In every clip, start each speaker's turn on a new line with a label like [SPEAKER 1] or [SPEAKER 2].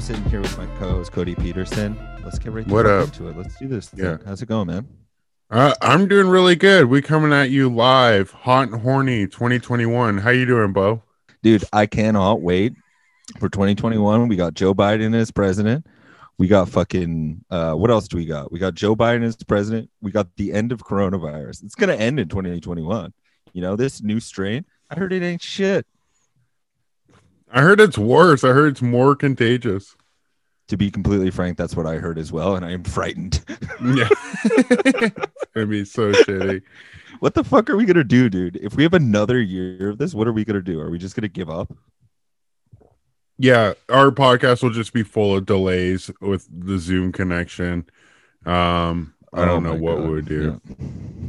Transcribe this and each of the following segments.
[SPEAKER 1] I'm sitting here with my co-host Cody Peterson. Let's get right
[SPEAKER 2] What up?
[SPEAKER 1] into it. Let's do this. Thing.
[SPEAKER 2] Yeah.
[SPEAKER 1] How's it going, man?
[SPEAKER 2] Uh, I'm doing really good. We coming at you live, hot and horny, 2021. How you doing, Bo?
[SPEAKER 1] Dude, I cannot wait for 2021. We got Joe Biden as president. We got fucking uh what else do we got? We got Joe Biden as president. We got the end of coronavirus. It's gonna end in 2021. You know, this new strain. I heard it ain't shit.
[SPEAKER 2] I heard it's worse. I heard it's more contagious.
[SPEAKER 1] To be completely frank, that's what I heard as well, and I am frightened.
[SPEAKER 2] Yeah. gonna be so shitty.
[SPEAKER 1] what the fuck are we gonna do, dude? If we have another year of this, what are we gonna do? Are we just gonna give up?
[SPEAKER 2] Yeah, our podcast will just be full of delays with the Zoom connection. Um, I
[SPEAKER 1] Oh
[SPEAKER 2] don't know what
[SPEAKER 1] God.
[SPEAKER 2] we would do.
[SPEAKER 1] Yeah.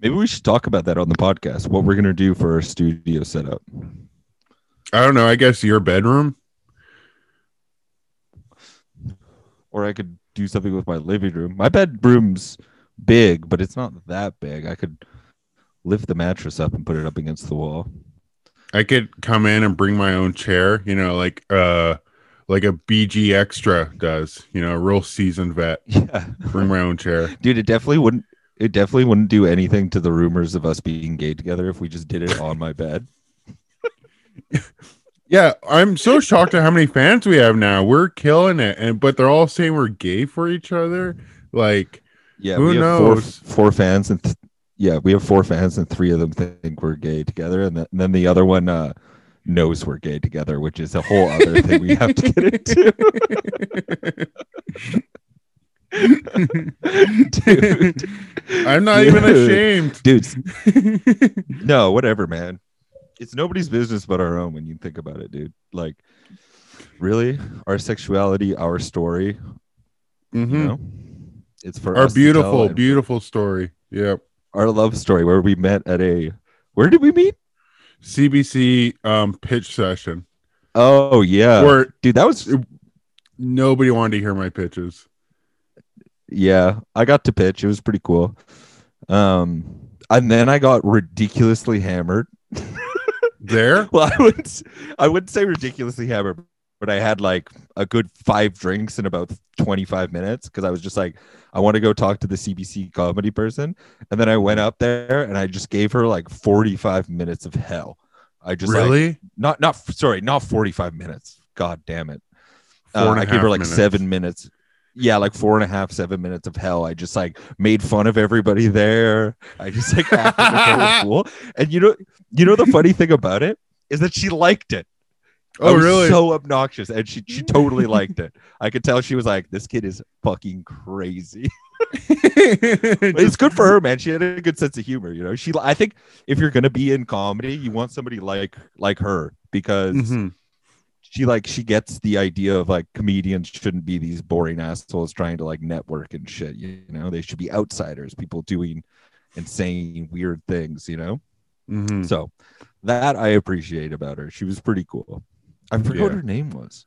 [SPEAKER 1] Maybe we should talk about that on the podcast. What we're gonna do for our studio setup.
[SPEAKER 2] I don't know. I guess your bedroom.
[SPEAKER 1] Or I could do something with my living room. My bedroom's big, but it's not that big. I could lift the mattress up and put it up against the wall.
[SPEAKER 2] I could come in and bring my own chair, you know, like uh like a BG extra does, you know, a real seasoned vet.
[SPEAKER 1] Yeah.
[SPEAKER 2] Bring my own chair.
[SPEAKER 1] Dude, it definitely wouldn't it definitely wouldn't do anything to the rumors of us being gay together if we just did it on my bed.
[SPEAKER 2] Yeah, I'm so shocked at how many fans we have now. We're killing it, and but they're all saying we're gay for each other. Like,
[SPEAKER 1] Yeah,
[SPEAKER 2] Who
[SPEAKER 1] we have
[SPEAKER 2] knows?
[SPEAKER 1] four four fans and th- yeah, we have four fans and three of them think we're gay together, and, th- and then the other one uh, knows we're gay together, which is a whole other thing we have to get into. dude,
[SPEAKER 2] I'm not even ashamed.
[SPEAKER 1] dude. No, whatever, man. It's nobody's business but our own when you think about it, dude. Like, really, our sexuality, our story,
[SPEAKER 2] Mhm.
[SPEAKER 1] you know, it's for
[SPEAKER 2] Our beautiful, beautiful story. Yep.
[SPEAKER 1] our love story where we met at a where did we meet?
[SPEAKER 2] CBC um pitch session
[SPEAKER 1] Oh yeah,
[SPEAKER 2] where
[SPEAKER 1] dude, that was
[SPEAKER 2] nobody wanted to hear my pitches.
[SPEAKER 1] yeah. I got to pitch. It was pretty cool. Um, and then I got ridiculously hammered.
[SPEAKER 2] There,
[SPEAKER 1] Well, I wouldn't s- I wouldn't say ridiculously hammered, but I had like a good five drinks in about 25 minutes because I was just like, I want to go talk to the CBC comedy person. And then I went up there and I just gave her like 45 minutes of hell. I just like,
[SPEAKER 2] really?
[SPEAKER 1] not not sorry, not 45 minutes. God damn it. Uh, I gave her like
[SPEAKER 2] minutes.
[SPEAKER 1] seven minutes. Yeah, like four and a half, seven minutes of hell. I just like made fun of everybody there. I just like acted like cool. And you know, you know the funny thing about it is that she liked it.
[SPEAKER 2] Oh, really?
[SPEAKER 1] So obnoxious, and she she totally liked it. I could tell she was like, "This kid is fucking crazy." But it's good for her, man. She had a good sense of humor. You know, she. I think if you're gonna be in comedy, you want somebody like like her because
[SPEAKER 2] Mhm.
[SPEAKER 1] She like she gets the idea of like comedians shouldn't be these boring assholes trying to like network and shit. You know, they should be outsiders, people doing and saying weird things. You know,
[SPEAKER 2] Mhm.
[SPEAKER 1] so that I appreciate about her. She was pretty cool. I forgot what her name was.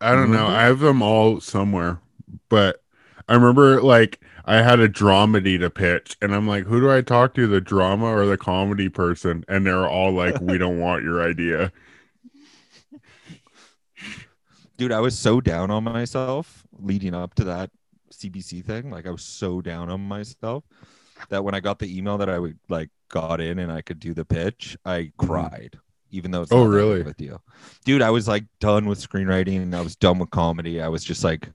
[SPEAKER 2] I don't know. I have them all somewhere, but I remember like I had a dramedy to pitch, and I'm like, who do I talk to, the drama or the comedy person? And they're all like, we don't want your idea.
[SPEAKER 1] Dude i was so down on myself leading up to that cbc thing. Like i was so down on myself that when i got the email that i would like got in and i could do the pitch i mm-hmm. cried even though it's
[SPEAKER 2] Oh, really?
[SPEAKER 1] a deal dude i was like done with screenwriting. I was done with comedy. I was just like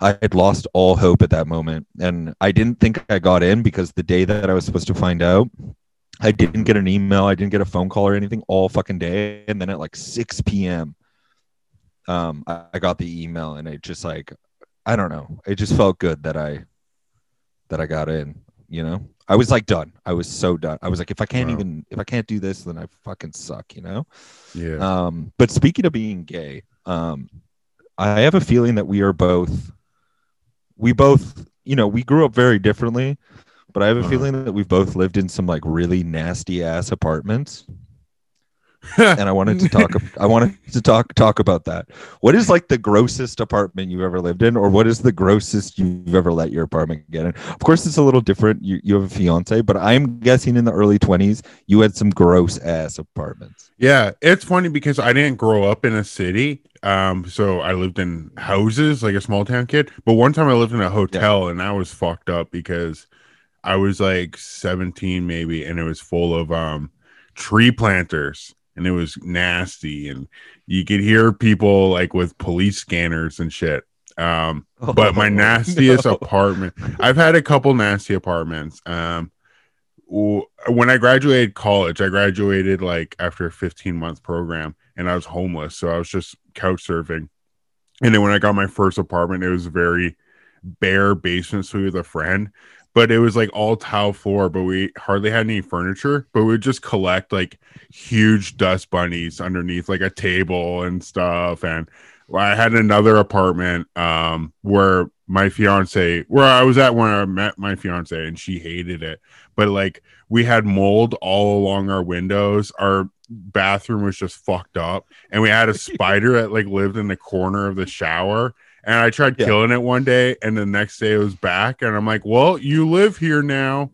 [SPEAKER 1] i had lost all hope at that moment. And i didn't think i got in because the day that i was supposed to find out i didn't get an email. I didn't get a phone call or anything all fucking day. And then at like 6 p.m um I, I got the email and it just like I don't know. It just felt good that I that I got in, you know? I was like done. I was so done. I was like if I can't
[SPEAKER 2] Wow.
[SPEAKER 1] even if I can't do this then I fucking suck, you know?
[SPEAKER 2] Yeah.
[SPEAKER 1] Um but speaking of being gay, um I have a feeling that we are both we both, you know, we grew up very differently, but I have a
[SPEAKER 2] Uh-huh.
[SPEAKER 1] feeling that we've both lived in some like really nasty ass apartments. and I wanted to talk. I wanted to talk talk about that. What is like the grossest apartment you've ever lived in, or what is the grossest you've ever let your apartment get in? Of course, it's a little different. You you have a fiance, but I'm guessing in the early 20s you had some gross ass apartments.
[SPEAKER 2] Yeah, it's funny because I didn't grow up in a city. Um, so I lived in houses like a small town kid. But one time I lived in a hotel and that was fucked up because I was like 17 maybe, and it was full of um tree planters and it was nasty and you could hear people like with police scanners and shit. Um but my
[SPEAKER 1] Oh,
[SPEAKER 2] nastiest
[SPEAKER 1] no.
[SPEAKER 2] apartment i've had a couple nasty apartments. Um when i graduated college i graduated like after a 15 month program and i was homeless so i was just couch surfing. And then when i got my first apartment it was very bare basement suite with a friend but it was like all tile floor but we hardly had any furniture but we would just collect like huge dust bunnies underneath like a table and stuff and I had another apartment um where my fiance where I was at when I met my fiance and she hated it but like we had mold all along our windows. Our bathroom was just fucked up and we had a spider that like lived in the corner of the shower and I tried
[SPEAKER 1] Yeah.
[SPEAKER 2] killing it one day and the next day it was back and I'm like well you live here now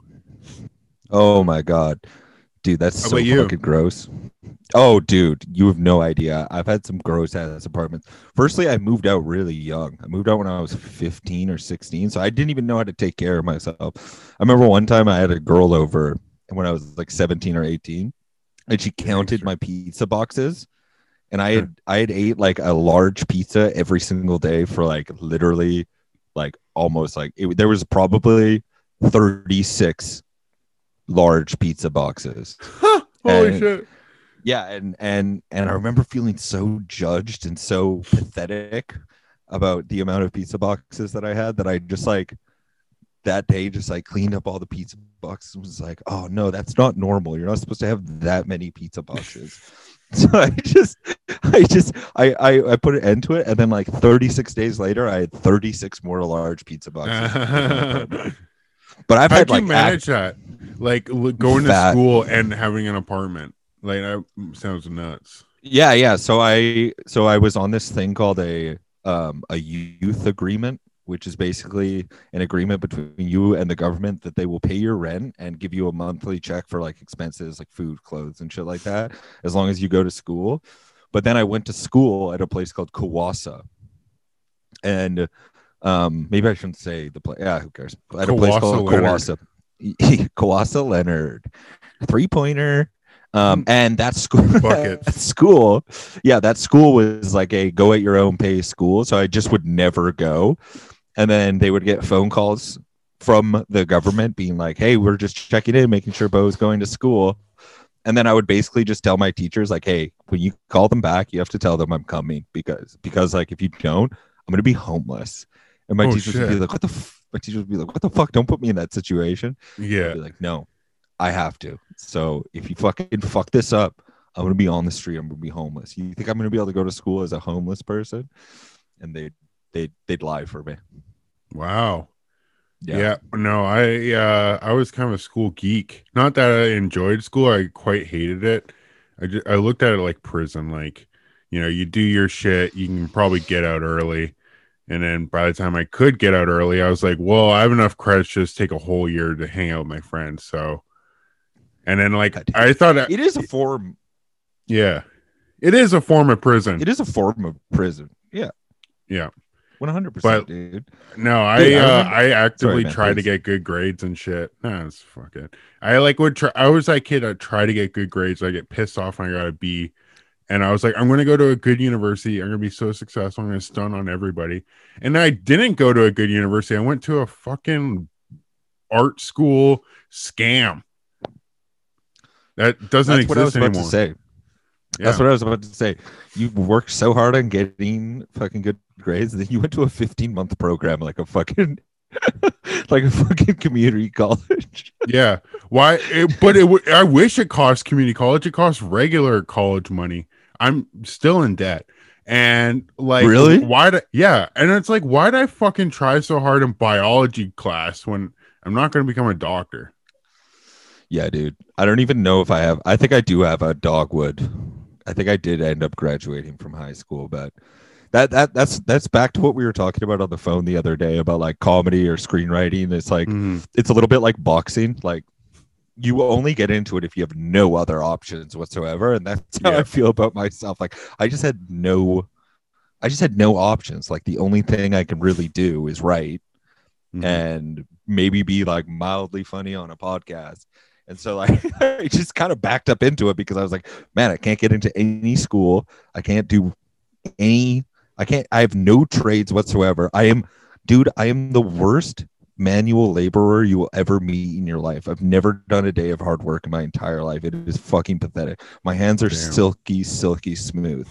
[SPEAKER 1] Oh my god, dude, that's
[SPEAKER 2] How
[SPEAKER 1] so fucking gross. Oh, dude, you have no idea. I've had some gross ass apartments. Firstly, I moved out really young. I moved out when I was 15 or 16, so I didn't even know how to take care of myself. I remember one time I had a girl over when I was like 17 or 18, and she counted my pizza boxes. And I had I had ate like a large pizza every single day for like literally like almost like it, there was probably 36 large pizza boxes.
[SPEAKER 2] Holy
[SPEAKER 1] And-
[SPEAKER 2] shit
[SPEAKER 1] Yeah, and and and I remember feeling so judged and so pathetic about the amount of pizza boxes that I had that I just like that day just like cleaned up all the pizza boxes and was like, oh no, that's not normal. You're not supposed to have that many pizza boxes. so I just I just I, I I put an end to it and then like 36 days later I had 36 more large pizza boxes. but I've
[SPEAKER 2] How'd
[SPEAKER 1] had
[SPEAKER 2] you
[SPEAKER 1] like
[SPEAKER 2] manage that? Like going to school and having an apartment. Like that sounds nuts.
[SPEAKER 1] Yeah, yeah. So I so I was on this thing called a um a youth agreement, which is basically an agreement between you and the government that they will pay your rent and give you a monthly check for like expenses like food, clothes, and shit like that, as long as you go to school. But then I went to school at a place called Kawasa. And um maybe I shouldn't say the place. Yeah, who cares? At a place called. Kawasa. Kawasa Leonard. Three pointer. Um, and that school that school, yeah, that school was like a go at your own pace school. So I just would never go. And then they would get phone calls from the government being like, Hey, we're just checking in, making sure Bo's going to school. And then I would basically just tell my teachers, like, hey, when you call them back, you have to tell them I'm coming because because like if you don't, I'm gonna be homeless. And my
[SPEAKER 2] Oh,
[SPEAKER 1] teachers would be like, What the f-? my teachers would be like, What the fuck? Don't put me in that situation.
[SPEAKER 2] Yeah.
[SPEAKER 1] be like, no, I have to. So if you fucking fuck this up, I'm gonna be on the street. I'm gonna be homeless. You think I'm gonna be able to go to school as a homeless person? And they they they'd lie for me.
[SPEAKER 2] Wow. Yeah. No, I uh I was kind of a school geek. Not that I enjoyed school, I quite hated it. I just, I looked at it like prison like, you know, you do your shit, you can probably get out early. And then by the time I could get out early, I was like, well, I have enough credits to just take a whole year to hang out with my friends. So and then like
[SPEAKER 1] Yeah.
[SPEAKER 2] I thought
[SPEAKER 1] It is a form.
[SPEAKER 2] yeah. It is a form of prison.
[SPEAKER 1] It is a form of prison. Yeah.
[SPEAKER 2] Yeah.
[SPEAKER 1] One hundred
[SPEAKER 2] But-
[SPEAKER 1] percent, dude.
[SPEAKER 2] No, I
[SPEAKER 1] Dude, I
[SPEAKER 2] uh, I actively
[SPEAKER 1] Sorry, man,
[SPEAKER 2] tried to get good grades and shit. Nah, it's fuck it. I like would try. I was that kid. I try to get good grades. I get pissed off when I got a B, and I was like, I'm to go to a good university. I'm to be so successful. I'm to stun on everybody. And I didn't go to a good university. I went to a fucking art school scam. That doesn't
[SPEAKER 1] That's what I was
[SPEAKER 2] exist
[SPEAKER 1] about
[SPEAKER 2] anymore.
[SPEAKER 1] to say. That's what I was about to say. You worked so hard on getting fucking good grades, then you went to a 15 month program like a fucking like a fucking community college.
[SPEAKER 2] Yeah. Why? It, but it. w- I wish it cost community college. It costs regular college money. I'm still in debt. And like,
[SPEAKER 1] Really?
[SPEAKER 2] Why? yeah. And it's like, why'd I fucking try so hard in biology class when I'm not going to become a doctor?
[SPEAKER 1] Yeah, dude. I don't even know if I have. I think I do have a dogwood I think I did end up graduating from high school, but that that that's that's back to what we were talking about on the phone the other day about like comedy or screenwriting. It's like
[SPEAKER 2] Mhm.
[SPEAKER 1] it's a little bit like boxing. Like you only get into it if you have no other options whatsoever, and that's how
[SPEAKER 2] Yeah.
[SPEAKER 1] I feel about myself. Like I just had no, I just had no options. Like the only thing I can really do is write
[SPEAKER 2] Mhm.
[SPEAKER 1] and maybe be like mildly funny on a podcast. And so like I just kind of backed up into it because I was like, man, I can't get into any school. I can't do any I can't I have no trades whatsoever. I am dude, I am the worst manual laborer you will ever meet in your life. I've never done a day of hard work in my entire life. It is fucking pathetic. My hands are
[SPEAKER 2] Damn.
[SPEAKER 1] silky, silky smooth.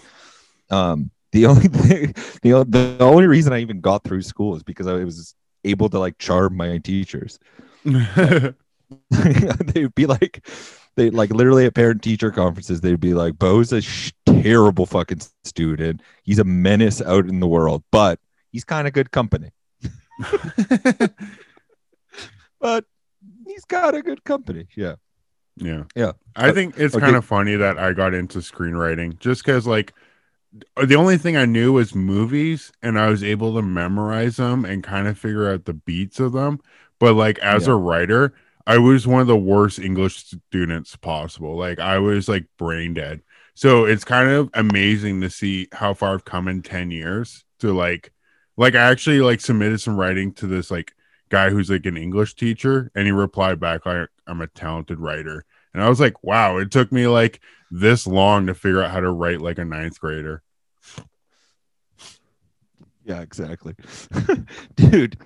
[SPEAKER 1] Um the only thing the, the only reason I even got through school is because I was able to like charm my teachers. they'd be like they like literally at parent teacher conferences they'd be like bo's a sh- terrible fucking student he's a menace out in the world but he's kind of good company but he's got a good company yeah
[SPEAKER 2] Yeah.
[SPEAKER 1] Yeah.
[SPEAKER 2] I think it's
[SPEAKER 1] okay.
[SPEAKER 2] kind of funny that I got into screenwriting just because, like, the only thing I knew was movies and I was able to memorize them and kind of figure out the beats of them. But, like, as
[SPEAKER 1] Yeah.
[SPEAKER 2] a writer, I was one of the worst English students possible. Like, I was like brain dead. So it's kind of amazing to see how far I've come in 10 years to like, like, I actually like submitted some writing to this like guy who's like an English teacher and he replied back, like, I'm a talented writer. And I was like, wow, it took me like this long to figure out how to write like a ninth grader.
[SPEAKER 1] yeah exactly dude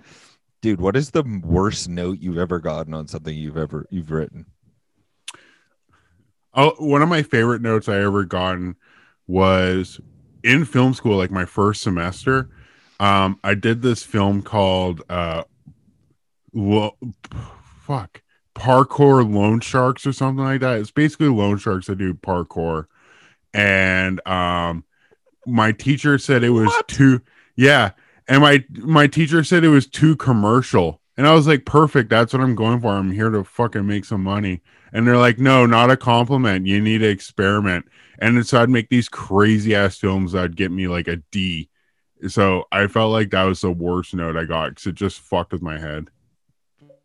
[SPEAKER 1] dude what is the worst note you've ever gotten on something you've ever you've written
[SPEAKER 2] Oh, one of my favorite notes I ever gotten was in film school, like my first semester. Um, I did this film called uh, lo- fuck parkour loan sharks or something like that. It's basically loan sharks that do parkour, and um, my teacher said it was
[SPEAKER 1] What?
[SPEAKER 2] too yeah, and my my teacher said it was too commercial, and I was like, perfect. That's what I'm going for. I'm here to fucking make some money. And they're like, no, not a compliment. You need to experiment. And so I'd make these crazy ass films that'd get me like a D. So I felt like that was the worst note I got because it just fucked with my head.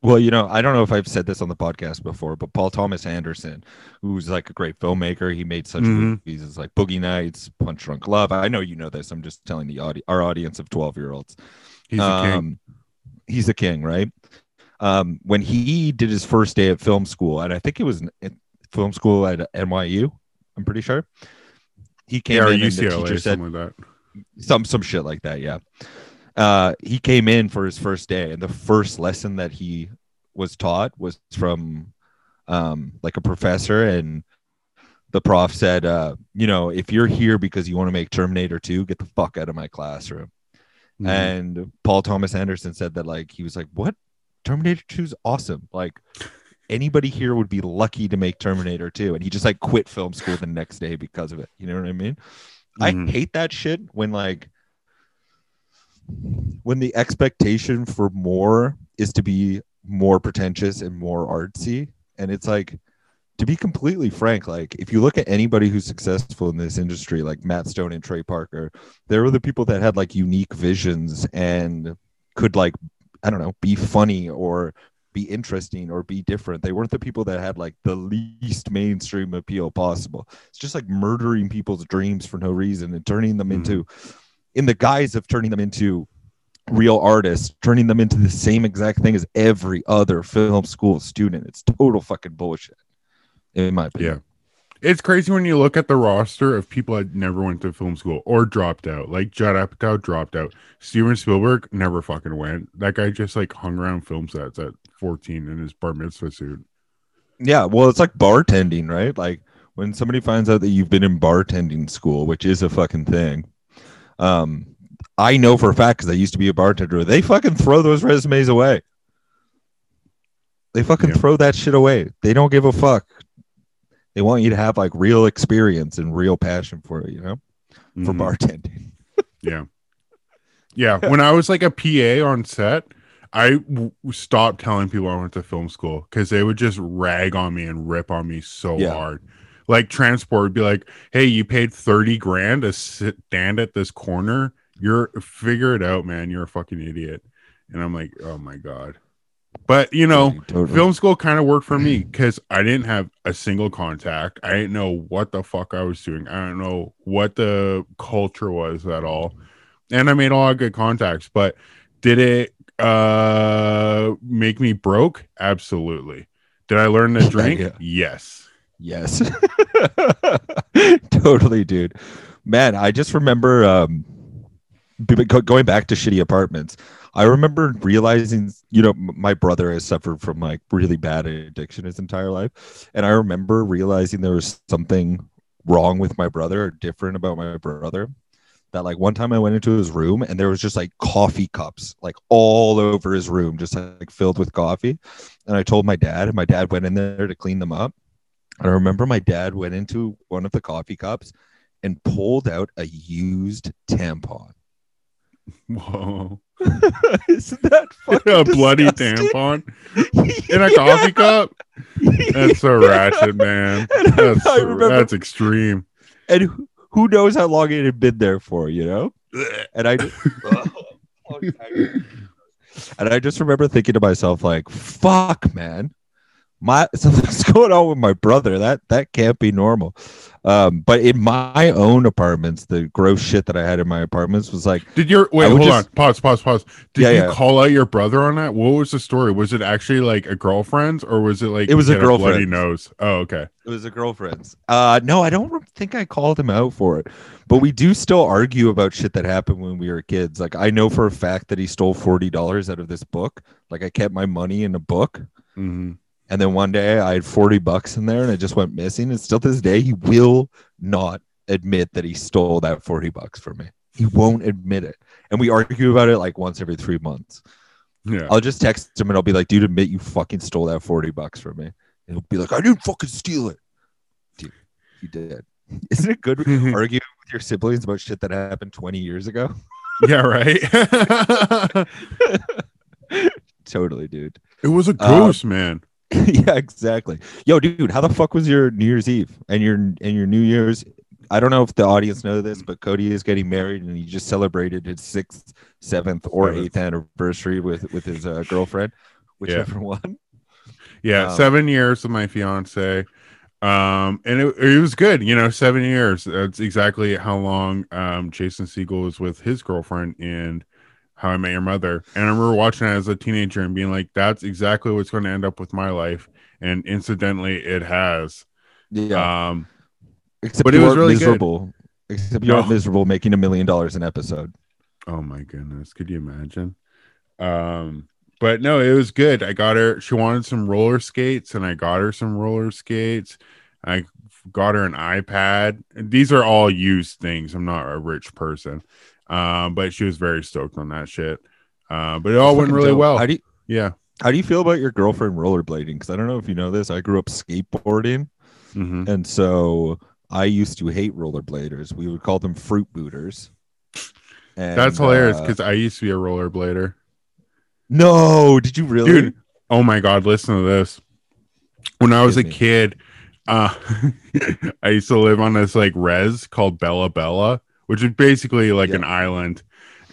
[SPEAKER 1] Well, you know, I don't know if I've said this on the podcast before, but Paul Thomas Anderson, who's like a great filmmaker, he made such
[SPEAKER 2] Mhm.
[SPEAKER 1] movies as like Boogie Nights, Punch Drunk Love. I know you know this. I'm just telling the audi- our audience of 12 year olds.
[SPEAKER 2] He's a king.
[SPEAKER 1] Um, He's a king, right? Um, when he did his first day at film school, and I think it was film school at NYU, I'm pretty sure. He came
[SPEAKER 2] Yeah, or
[SPEAKER 1] in and the
[SPEAKER 2] UCLA,
[SPEAKER 1] teacher said,
[SPEAKER 2] something like that.
[SPEAKER 1] some some shit like that yeah uh he came in for his first day and the first lesson that he was taught was from um like a professor and the prof said uh you know if you're here because you want to make terminator 2 get the fuck out of my classroom.
[SPEAKER 2] Mhm.
[SPEAKER 1] and paul thomas anderson said that like he was like what? Terminator 2 is awesome. Like anybody here would be lucky to make terminator 2 and he just like quit film school the next day because of it. You know what i mean?
[SPEAKER 2] Mhm.
[SPEAKER 1] I hate that shit when like when the expectation for more is to be more pretentious and more artsy and it's like to be completely frank like if you look at anybody who's successful in this industry like Matt Stone and Trey Parker they were the people that had like unique visions and could like I don't know be funny or be interesting or be different they weren't the people that had like the least mainstream appeal possible it's just like murdering people's dreams for no reason and turning them
[SPEAKER 2] Mhm.
[SPEAKER 1] into in the guise of turning them into real artists turning them into the same exact thing as every other film school student it's total fucking bullshit in my opinion Yeah.
[SPEAKER 2] It's crazy when you look at the roster of people that never went to film school or dropped out. Like Judd Apatow dropped out. Steven Spielberg never fucking went. That guy just like hung around film sets at 14 in his bar mitzvah suit.
[SPEAKER 1] Yeah, well, it's like bartending, right? Like when somebody finds out that you've been in bartending school, which is a fucking thing. Um, I know for a fact because I used to be a bartender. They fucking throw those resumes away. They fucking
[SPEAKER 2] Yeah.
[SPEAKER 1] throw that shit away. They don't give a fuck. They want you to have like real experience and real passion for it, you know, for
[SPEAKER 2] Mhm.
[SPEAKER 1] bartending.
[SPEAKER 2] Yeah. Yeah. When I was like a PA on set, I w- stopped telling people I went to film school because they would just rag on me and rip on me so
[SPEAKER 1] Yeah.
[SPEAKER 2] hard. Like transport would be like, "Hey, you paid thirty grand to sit stand at this corner. You're figure it out, man. You're a fucking idiot." And I'm like, "Oh my god." But you know,
[SPEAKER 1] Totally.
[SPEAKER 2] film school kind of worked for me because I didn't have a single contact. I didn't know what the fuck I was doing. I don't know what the culture was at all. And I made a lot of good contacts, but did it uh make me broke? Absolutely. Did I learn to drink?
[SPEAKER 1] Yeah.
[SPEAKER 2] Yes.
[SPEAKER 1] Yes. totally, dude. Man, I just remember um going back to shitty apartments. I remember realizing, you know, my brother has suffered from like really bad addiction his entire life. And I remember realizing there was something wrong with my brother or different about my brother. That like one time I went into his room and there was just like coffee cups like all over his room, just like filled with coffee. And I told my dad, and my dad went in there to clean them up. And I remember my dad went into one of the coffee cups and pulled out a used tampon.
[SPEAKER 2] Whoa.
[SPEAKER 1] Isn't that fucking
[SPEAKER 2] a bloody tampon in a coffee cup? That's so ratchet, man. That's
[SPEAKER 1] I remember,
[SPEAKER 2] that's extreme.
[SPEAKER 1] and who- who knows how long it had been there for, you know? And I, and I just remember thinking to myself, like, "Fuck, man, my something's going on with my brother. That that can't be normal." Um, but in my own apartments, the gross shit that I had in my apartments was like,
[SPEAKER 2] Did your wait? Hold
[SPEAKER 1] just-
[SPEAKER 2] on. Pause. Pause. Pause. Did
[SPEAKER 1] Yeah,
[SPEAKER 2] you
[SPEAKER 1] yeah.
[SPEAKER 2] call out your brother on that? What was the story? Was it actually like a girlfriend's, or was it like
[SPEAKER 1] It was a
[SPEAKER 2] girlfriend?
[SPEAKER 1] girlfriend's.
[SPEAKER 2] nose? Oh, okay.
[SPEAKER 1] It was a girlfriend's. Uh, no, I don't think I called him out for it, but we do still argue about shit that happened when we were kids. Like I know for a fact that he stole forty dollars out of this book. Like I kept my money in a book,
[SPEAKER 2] hmm
[SPEAKER 1] and then one day I had forty bucks in there, and it just went missing. And still to this day, he will not admit that he stole that forty bucks from me. He won't admit it, and we argue about it like once every three months.
[SPEAKER 2] Yeah.
[SPEAKER 1] I'll just text him and I'll be like, dude, admit you fucking stole that 40 bucks from me. And he'll be like, I didn't fucking steal it. Dude, you did. Isn't it good arguing with your siblings about shit that happened 20 years ago?
[SPEAKER 2] yeah. Right.
[SPEAKER 1] totally, dude.
[SPEAKER 2] it was a
[SPEAKER 1] Um,
[SPEAKER 2] ghost, man.
[SPEAKER 1] yeah, exactly. Yo, dude, how the fuck was your New Year's Eve and your and your New Year's? I don't know if the audience know this, but Cody is getting married and he just celebrated his sixth, seventh, or eighth anniversary with with his uh, girlfriend, whichever one.
[SPEAKER 2] Yeah,
[SPEAKER 1] um,
[SPEAKER 2] seven years with my fiance. Um, and it, it was good, you know, seven years. That's exactly how long um Jason Segel was with his girlfriend in How I Met Your Mother. And I remember watching it as a teenager and being like, that's exactly what's going to end up with my life. And incidentally, it has.
[SPEAKER 1] Yeah.
[SPEAKER 2] Um,
[SPEAKER 1] Except
[SPEAKER 2] But
[SPEAKER 1] you
[SPEAKER 2] it was
[SPEAKER 1] aren't
[SPEAKER 2] really good.
[SPEAKER 1] miserable. Except you aren't
[SPEAKER 2] No.
[SPEAKER 1] miserable making a million dollars an episode.
[SPEAKER 2] Oh my goodness, could you imagine? Um, but no, it was good. I got her. She wanted some roller skates, and I got her some roller skates. I got her an iPad. These are all used things. I'm not a rich person, um, but she was very stoked on that shit. Uh, but it all went really
[SPEAKER 1] dope.
[SPEAKER 2] well.
[SPEAKER 1] How do you
[SPEAKER 2] yeah.
[SPEAKER 1] how do you feel about your girlfriend rollerblading? Because I don't know if you know this. I grew up skateboarding,
[SPEAKER 2] hmm
[SPEAKER 1] and so I used to hate rollerbladers. We would call them fruit booters. And,
[SPEAKER 2] That's hilarious
[SPEAKER 1] uh,
[SPEAKER 2] because I used to be a rollerblader.
[SPEAKER 1] no, did you really?
[SPEAKER 2] dude oh my god listen to this when i was a kid uh i used to live on this like res called bella bella which is basically like
[SPEAKER 1] Yeah.
[SPEAKER 2] an island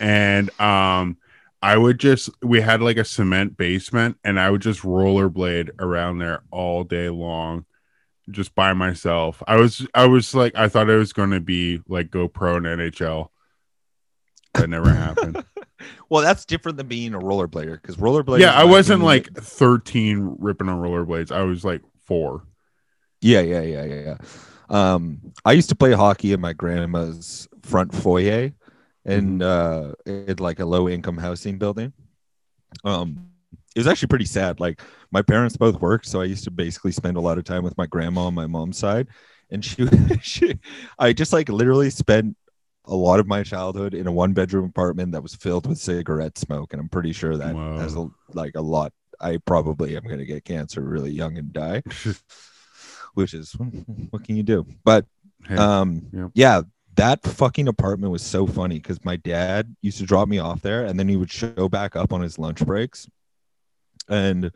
[SPEAKER 2] and um i would just we had like a cement basement and i would just rollerblade around there all day long just by myself i was i was like i thought I was going to be like go pro in nhl that never happened
[SPEAKER 1] well, that's different than being a rollerblader because rollerblading.
[SPEAKER 2] yeah, I wasn't like 13 ripping on rollerblades. I was like four.
[SPEAKER 1] Yeah, yeah, yeah, yeah, yeah. Um, I used to play hockey in my grandma's front foyer, and uh, in like a low income housing building. Um, it was actually pretty sad. Like my parents both worked, so I used to basically spend a lot of time with my grandma on my mom's side, and she, she, I just like literally spent a lot of my childhood in a one bedroom apartment that was filled with cigarette smoke, and I'm pretty sure that
[SPEAKER 2] Wow.
[SPEAKER 1] has a, like a lot. I probably am going to get cancer really young and die which is what can you do? But um,
[SPEAKER 2] Yep.
[SPEAKER 1] yeah, that fucking apartment was so funny because my dad used to drop me off there, and then he would show back up on his lunch breaks, and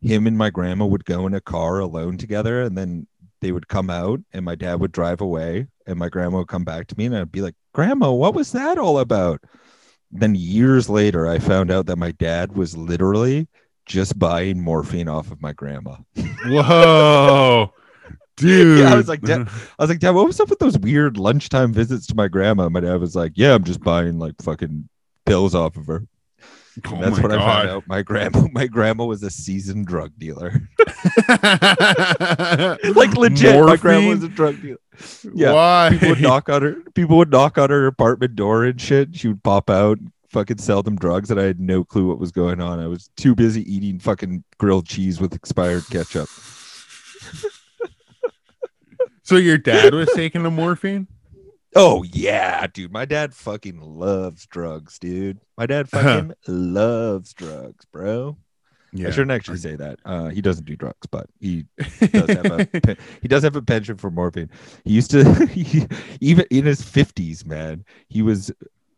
[SPEAKER 1] him and my grandma would go in a car alone together, and then they would come out and my dad would drive away and my grandma would come back to me and I'd be like, Grandma, what was that all about? Then years later, I found out that my dad was literally just buying morphine off of my grandma.
[SPEAKER 2] Whoa. Dude.
[SPEAKER 1] Yeah, I was like, Dad, I was like, Dad, what was up with those weird lunchtime visits to my grandma? My dad was like, Yeah, I'm just buying like fucking pills off of her.
[SPEAKER 2] Oh
[SPEAKER 1] That's what I found
[SPEAKER 2] God.
[SPEAKER 1] out. My grandma, my grandma was a seasoned drug dealer. like legit, my grandma was a drug dealer. Yeah,
[SPEAKER 2] Why?
[SPEAKER 1] people would knock on her. People would knock on her apartment door and shit. She would pop out, fucking sell them drugs, and I had no clue what was going on. I was too busy eating fucking grilled cheese with expired ketchup.
[SPEAKER 2] So your dad was taking the morphine?
[SPEAKER 1] Oh yeah, dude. My dad fucking loves drugs, dude. My dad fucking loves drugs, bro.
[SPEAKER 2] Yeah.
[SPEAKER 1] I shouldn't actually say that. Uh, he doesn't do drugs, but he does have a he does have a penchant for morphine. He used to he, even in his fifties, man. He was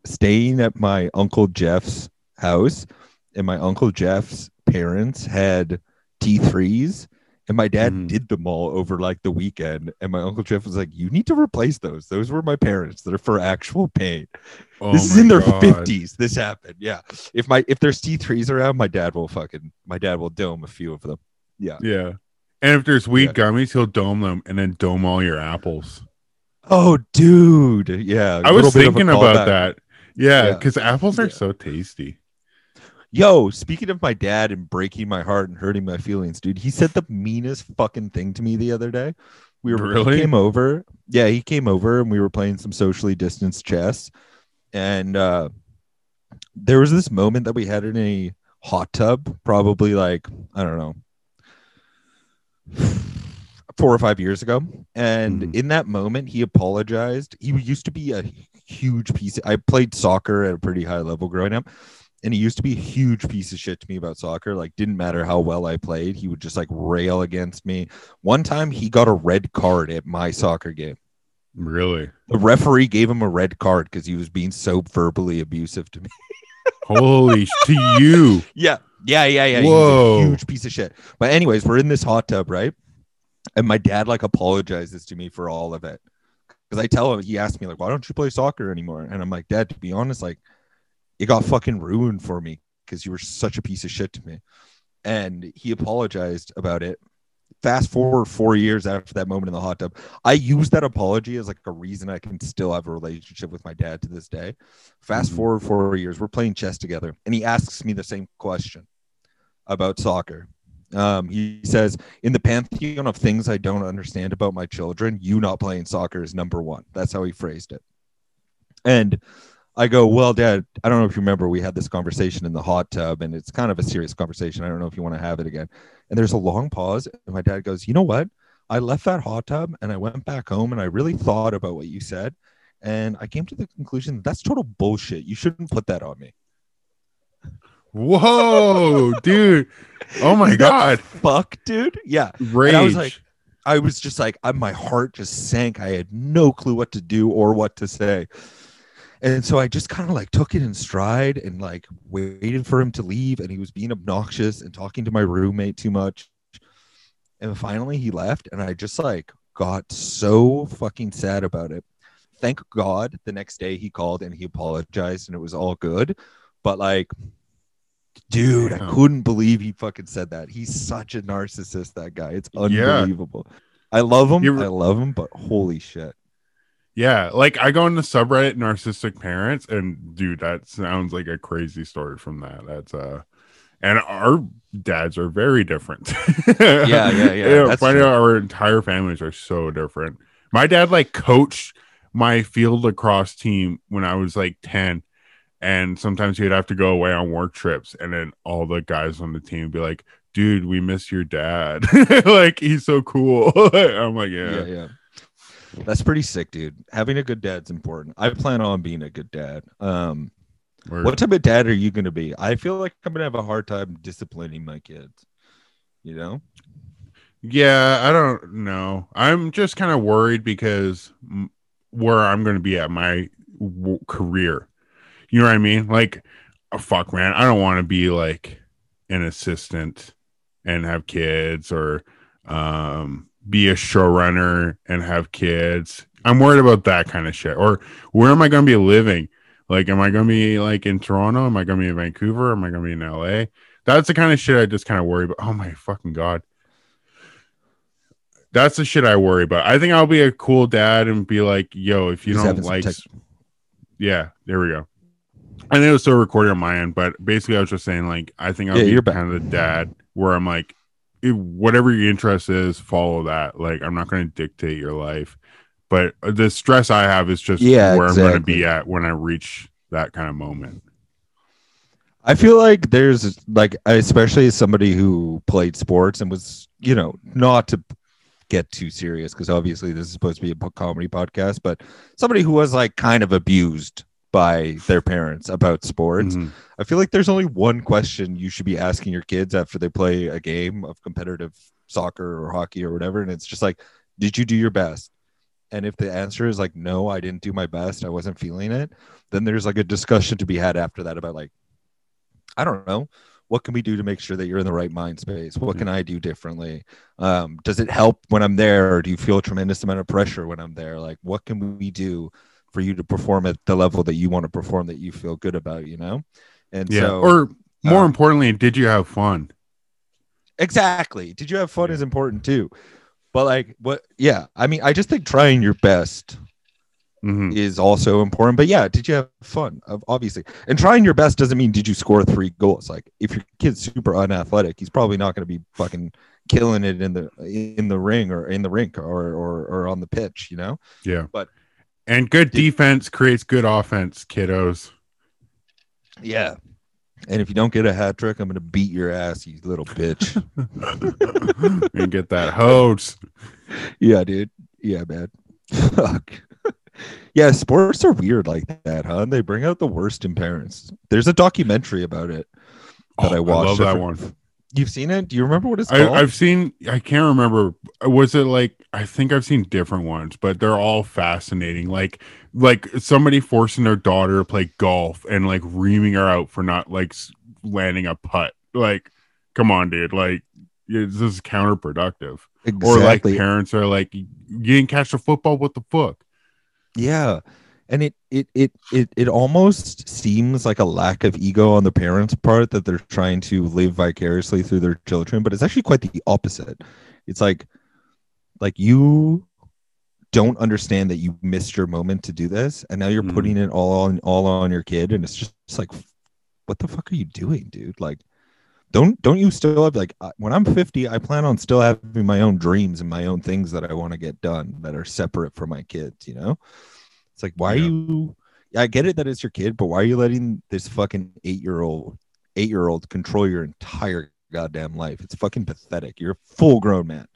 [SPEAKER 1] staying at my uncle Jeff's house, and my uncle Jeff's parents had T threes, and my dad
[SPEAKER 2] Mhm.
[SPEAKER 1] did them all over like the weekend. And my uncle Jeff was like, "You need to replace those. Those were my parents. They're for actual pain.
[SPEAKER 2] Oh
[SPEAKER 1] this is in their
[SPEAKER 2] God.
[SPEAKER 1] fifties. This happened. Yeah. If my if there's T threes around, my dad will fucking my dad will dome a few of them. Yeah.
[SPEAKER 2] Yeah. And if there's weed
[SPEAKER 1] Yeah.
[SPEAKER 2] gummies, he'll dome them and then dome all your apples.
[SPEAKER 1] Oh, dude. Yeah.
[SPEAKER 2] I was
[SPEAKER 1] little bit of a
[SPEAKER 2] thinking about that. Yeah,
[SPEAKER 1] Yeah.
[SPEAKER 2] because apples are
[SPEAKER 1] Yeah.
[SPEAKER 2] so tasty.
[SPEAKER 1] Yo, speaking of my dad and breaking my heart and hurting my feelings, dude, he said the meanest fucking thing to me the other day. We were
[SPEAKER 2] Really?
[SPEAKER 1] he came over. Yeah, he came over and we were playing some socially distanced chess. And uh there was this moment that we had in a hot tub, probably like, I don't know, four or five years ago. And
[SPEAKER 2] Mhm.
[SPEAKER 1] in that moment, he apologized. He used to be a huge piece. I played soccer at a pretty high level growing up and he used to be a huge piece of shit to me about soccer. Like, didn't matter how well I played, he would just like rail against me. One time, he got a red card at my soccer game.
[SPEAKER 2] Really?
[SPEAKER 1] The referee gave him a red card because he was being so verbally abusive to me.
[SPEAKER 2] Holy to you.
[SPEAKER 1] Yeah, yeah, yeah, yeah. He was
[SPEAKER 2] Whoa.
[SPEAKER 1] a huge piece of shit. But anyways, we're in this hot tub, right? And my dad like apologizes to me for all of it because I tell him he asked me like, "Why don't you play soccer anymore?" And I'm like, "Dad, to be honest, like, it got fucking ruined for me because you were such a piece of shit to me." And he apologized about it. Fast forward four years after that moment in the hot tub, I use that apology as like a reason I can still have a relationship with my dad to this day. Fast
[SPEAKER 2] Mhm.
[SPEAKER 1] forward four years, we're playing chess together, and he asks me the same question about soccer. Um, he says, In the pantheon of things I don't understand about my children, you not playing soccer is number one. That's how he phrased it. And I go, Well, Dad, I don't know if you remember, we had this conversation in the hot tub, and it's kind of a serious conversation. I don't know if you want to have it again. And there's a long pause, and my dad goes, You know what? I left that hot tub and I went back home and I really thought about what you said. And I came to the conclusion that's total bullshit. You shouldn't put that on me.
[SPEAKER 2] Whoa, dude. Oh my god.
[SPEAKER 1] Fuck, dude. Yeah.
[SPEAKER 2] Rage.
[SPEAKER 1] I was like- I was just like, I, my heart just sank. I had no clue what to do or what to say. And so I just kind of like took it in stride and like waited for him to leave. And he was being obnoxious and talking to my roommate too much. And finally he left. And I just like got so fucking sad about it. Thank God the next day he called and he apologized and it was all good. But like, dude, I couldn't believe he fucking said that. He's such a narcissist, that guy. It's
[SPEAKER 2] Yeah.
[SPEAKER 1] unbelievable. I love him.
[SPEAKER 2] Re-
[SPEAKER 1] I love him, but holy shit.
[SPEAKER 2] Yeah, like I go into subreddit narcissistic parents, and dude, that sounds like a crazy story from that. That's uh and our dads are very different. yeah,
[SPEAKER 1] yeah, yeah, true.
[SPEAKER 2] out our entire families are so different. My dad like coached my field lacrosse team when I was like 10. And sometimes he'd have to go away on work trips, and then all the guys on the team would be like, dude, we miss your dad. like he's so cool. I'm like,
[SPEAKER 1] Yeah.
[SPEAKER 2] yeah.
[SPEAKER 1] yeah, That's pretty sick, dude. Having a good dad's important. I plan on being a good dad. Um,
[SPEAKER 2] Word.
[SPEAKER 1] what type of dad are you gonna be? I feel like I'm gonna have a hard time disciplining my kids. You know?
[SPEAKER 2] Yeah, I don't know. I'm just kind of worried because m- where I'm going to be at my w- career. You know what I mean? Like, oh, fuck, man. I don't want to be like an assistant and have kids or um, be a showrunner and have kids. I'm worried about that kind of shit. Or where am I going to be living? Like, am I going to be like in Toronto? Am I going to be in Vancouver? Am I going to be in LA? That's the kind of shit I just kind of worry about. Oh my fucking god. That's the shit I worry about. I think I'll be a cool dad and be like, yo, if you
[SPEAKER 1] Just
[SPEAKER 2] don't like,
[SPEAKER 1] tech-
[SPEAKER 2] yeah, there we go. I it was still recording on my end, but basically, I was just saying, like, I think I'll
[SPEAKER 1] Yeah,
[SPEAKER 2] be
[SPEAKER 1] you're back.
[SPEAKER 2] kind of the dad where I'm like, if, whatever your interest is, follow that. Like, I'm not going to dictate your life, but uh, the stress I have is just
[SPEAKER 1] Yeah,
[SPEAKER 2] where I'm going to be at when I reach that kind of moment.
[SPEAKER 1] I feel like there's like especially as somebody who played sports and was, you know, not to get too serious because obviously this is supposed to be a comedy podcast, but somebody who was like kind of abused by their parents about sports.
[SPEAKER 2] Mhm.
[SPEAKER 1] I feel like there's only one question you should be asking your kids after they play a game of competitive soccer or hockey or whatever and it's just like did you do your best? And if the answer is like no, I didn't do my best, I wasn't feeling it, then there's like a discussion to be had after that about like I don't know. What can we do to make sure that you're in the right mind space? What can I do differently? Um, does it help when I'm there, or do you feel a tremendous amount of pressure when I'm there? Like, what can we do for you to perform at the level that you want to perform that you feel good about? You know, and
[SPEAKER 2] Yeah.
[SPEAKER 1] so
[SPEAKER 2] or more
[SPEAKER 1] um,
[SPEAKER 2] importantly, did you have fun?
[SPEAKER 1] exactly. Did you have fun
[SPEAKER 2] Yeah.
[SPEAKER 1] is important too, but like, what? Yeah, I mean, I just think trying your best
[SPEAKER 2] Mhm.
[SPEAKER 1] is also important. But yeah, did you have fun? Ob- Obviously, and trying your best doesn't mean did you score three goals. Like if your kid's super unathletic, he's probably not going to be fucking killing it in the in the ring or in the rink or or, or on the pitch. You know?
[SPEAKER 2] Yeah.
[SPEAKER 1] But-
[SPEAKER 2] and good defense creates good offense, kiddos.
[SPEAKER 1] Yeah. And if you don't get a hat trick, I'm going to beat your ass, you little bitch.
[SPEAKER 2] and get that hose.
[SPEAKER 1] yeah, dude. Yeah, man. Fuck. yeah, sports are weird like that, huh? They bring out the worst in parents. There's a documentary about it that oh, I
[SPEAKER 2] Oh,
[SPEAKER 1] watched.
[SPEAKER 2] love that one.
[SPEAKER 1] You've seen it? Do you remember what it's
[SPEAKER 2] I,
[SPEAKER 1] called?
[SPEAKER 2] I've seen. I can't remember. Was it like? I think I've seen different ones, but they're all fascinating. Like, like somebody forcing their daughter to play golf and like reaming her out for not like landing a putt. Like, come on, dude. Like, this is counterproductive. Exactly. Or like parents are like, you didn't catch the football. What the fuck?
[SPEAKER 1] yeah. And it, it it it it almost seems like a lack of ego on the parents' part that they're trying to live vicariously through their children, but it's actually quite the opposite. It's like like you don't understand that you missed your moment to do this, and now you're
[SPEAKER 2] Mhm.
[SPEAKER 1] putting it all on all on your kid, and it's just it's like, what the fuck are you doing, dude? Like, don't don't you still have like when I'm 50, I plan on still having my own dreams and my own things that I want to get done that are separate from my kids, you know? It's like why
[SPEAKER 2] Yeah.
[SPEAKER 1] are you I get it that it's your kid, but why are you letting this fucking 8-year-old 8-year-old control your entire goddamn life? It's fucking pathetic. You're a full grown man.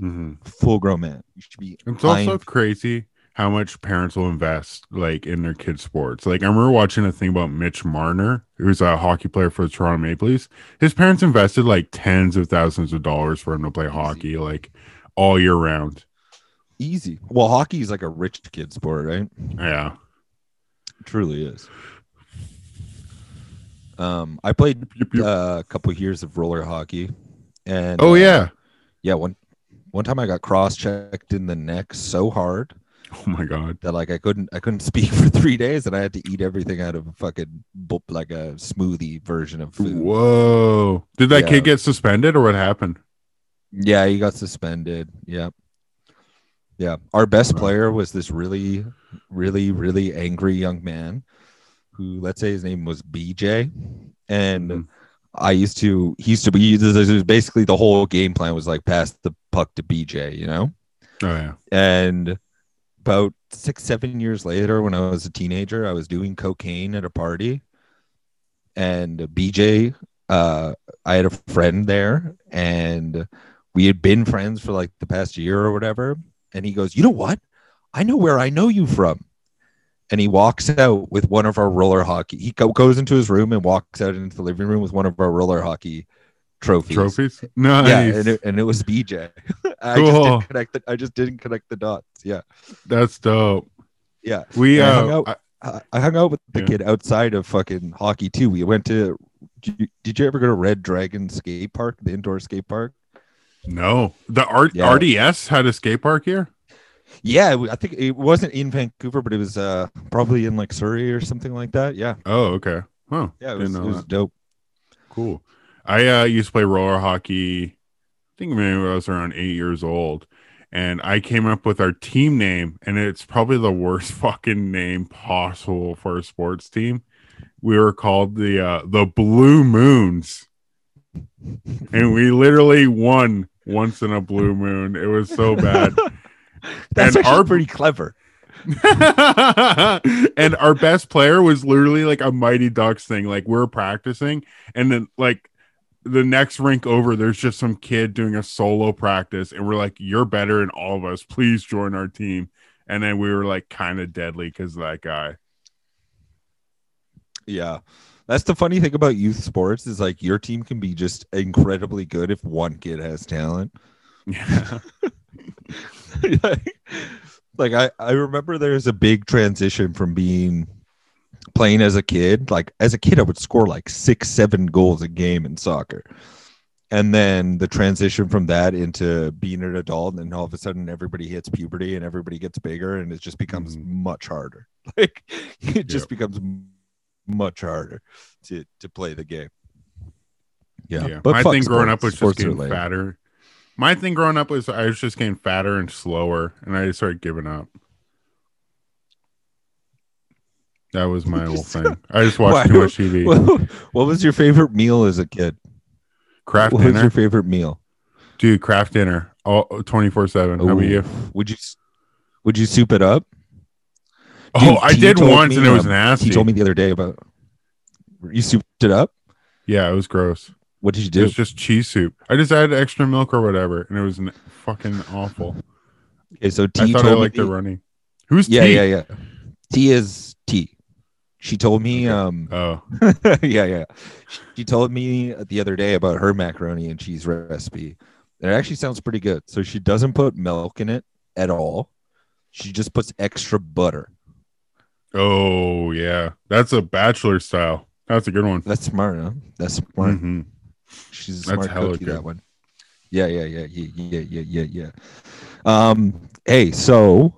[SPEAKER 2] Mm-hmm.
[SPEAKER 1] Full grown man. You should be
[SPEAKER 2] It's also crazy how much parents will invest like in their kids' sports. Like I remember watching a thing about Mitch Marner, who's a hockey player for the Toronto Maple Leafs. His parents invested like tens of thousands of dollars for him to play hockey like all year round.
[SPEAKER 1] Easy. Well, hockey is like a rich kid sport, right?
[SPEAKER 2] Yeah.
[SPEAKER 1] It truly is. Um, I played uh, a couple years of roller hockey, and
[SPEAKER 2] oh
[SPEAKER 1] uh,
[SPEAKER 2] yeah.
[SPEAKER 1] yeah one one time I got cross checked in the neck so hard
[SPEAKER 2] Oh my god.
[SPEAKER 1] that like I couldn't I couldn't speak for three days, and I had to eat everything out of a fucking like a smoothie version of food.
[SPEAKER 2] Whoa. Did that
[SPEAKER 1] Yeah.
[SPEAKER 2] kid get suspended or what happened?
[SPEAKER 1] Yeah, he got suspended. Yep. Yeah. Our best player was this really, really, really angry young man who, let's say his name was BJ. And
[SPEAKER 2] Mhm.
[SPEAKER 1] I used to, he used to be, this was basically the whole game plan was like pass the puck to BJ, you know?
[SPEAKER 2] Oh yeah.
[SPEAKER 1] And about six, seven years later, when I was a teenager, I was doing cocaine at a party. And BJ, uh, I had a friend there, and we had been friends for like the past year or whatever. And he goes, You know what? I know where I know you from. And he walks out with one of our roller hockey. He go- goes into his room and walks out into the living room with one of our roller hockey trophies.
[SPEAKER 2] Trophies? Nice.
[SPEAKER 1] Yeah, and it, and it was BJ. I just
[SPEAKER 2] Cool.
[SPEAKER 1] didn't connect. The, I just didn't connect the dots. Yeah,
[SPEAKER 2] That's dope.
[SPEAKER 1] yeah.
[SPEAKER 2] We
[SPEAKER 1] Yeah, I
[SPEAKER 2] uh
[SPEAKER 1] hung out-
[SPEAKER 2] I-
[SPEAKER 1] I, I hung out with the
[SPEAKER 2] Yeah.
[SPEAKER 1] kid outside of fucking hockey too. We went to. Did you, did you ever go to Red Dragon Skate Park, the indoor skate park?
[SPEAKER 2] No, the R-
[SPEAKER 1] Yeah.
[SPEAKER 2] RDS had a skate park here.
[SPEAKER 1] Yeah, I think it wasn't in Vancouver, but it was uh probably in like Surrey or something like that. Yeah,
[SPEAKER 2] Oh, okay. Huh.
[SPEAKER 1] yeah, it was, it was dope.
[SPEAKER 2] Cool. I uh, used to play roller hockey. I think maybe I was around eight years old, and I came up with our team name, and it's probably the worst fucking name possible for a sports team. We were called the uh, the Blue Moons, and we literally won once in a blue moon. It was so bad.
[SPEAKER 1] That's
[SPEAKER 2] And
[SPEAKER 1] actually
[SPEAKER 2] our-
[SPEAKER 1] pretty clever.
[SPEAKER 2] and our best player was literally like a Mighty Ducks thing. Like we are practicing, and then like the next rink over, there's just some kid doing a solo practice, and we're like, "You're better than all of us. Please join our team." And then we were like kind of deadly because of that guy.
[SPEAKER 1] Yeah. That's the funny thing about youth sports is like your team can be just incredibly good if one kid has talent.
[SPEAKER 2] Yeah.
[SPEAKER 1] like, like I, I remember there's a big transition from being playing as a kid. Like as a kid, I would score like six, seven goals a game in soccer. And then the transition from that into being an adult, and then all of a sudden everybody hits puberty and everybody gets bigger, and it just becomes
[SPEAKER 2] Mhm.
[SPEAKER 1] much harder. Like it just becomes much harder to to play the game. Yeah,
[SPEAKER 2] yeah.
[SPEAKER 1] but
[SPEAKER 2] My
[SPEAKER 1] fuck
[SPEAKER 2] thing growing up was just getting fatter. My thing growing up was I was just getting fatter and slower, and I just started giving up. That was my whole thing. I just watched
[SPEAKER 1] Why-
[SPEAKER 2] too much TV.
[SPEAKER 1] What, what was your favorite meal as a kid?
[SPEAKER 2] Kraft
[SPEAKER 1] what was your favorite meal?
[SPEAKER 2] dude. Kraft dinner, all twenty four seven. How about you?
[SPEAKER 1] Would you would you soup it up?
[SPEAKER 2] Oh, I did once,
[SPEAKER 1] me,
[SPEAKER 2] and it was
[SPEAKER 1] um,
[SPEAKER 2] nasty.
[SPEAKER 1] He told me the other day about you souped it up.
[SPEAKER 2] yeah, it was gross.
[SPEAKER 1] What did you do?
[SPEAKER 2] It was just cheese soup. I just added extra milk or whatever, and it was n- fucking awful.
[SPEAKER 1] Okay, so T
[SPEAKER 2] I thought
[SPEAKER 1] told
[SPEAKER 2] I
[SPEAKER 1] me.
[SPEAKER 2] the running. Who's
[SPEAKER 1] yeah,
[SPEAKER 2] T?
[SPEAKER 1] yeah, yeah. T is T. She told me. Um,
[SPEAKER 2] Oh,
[SPEAKER 1] yeah, yeah. She told me the other day about her macaroni and cheese recipe. And it actually sounds pretty good. So she doesn't put milk in it at all. She just puts extra butter.
[SPEAKER 2] Oh yeah, that's a bachelor style. That's a good one.
[SPEAKER 1] That's smart, huh? That's smart.
[SPEAKER 2] Mhm.
[SPEAKER 1] She's a
[SPEAKER 2] That's
[SPEAKER 1] smart
[SPEAKER 2] hella
[SPEAKER 1] cookie,
[SPEAKER 2] good.
[SPEAKER 1] that one. Yeah, yeah, yeah, yeah, yeah, yeah, yeah, yeah. Um, hey, so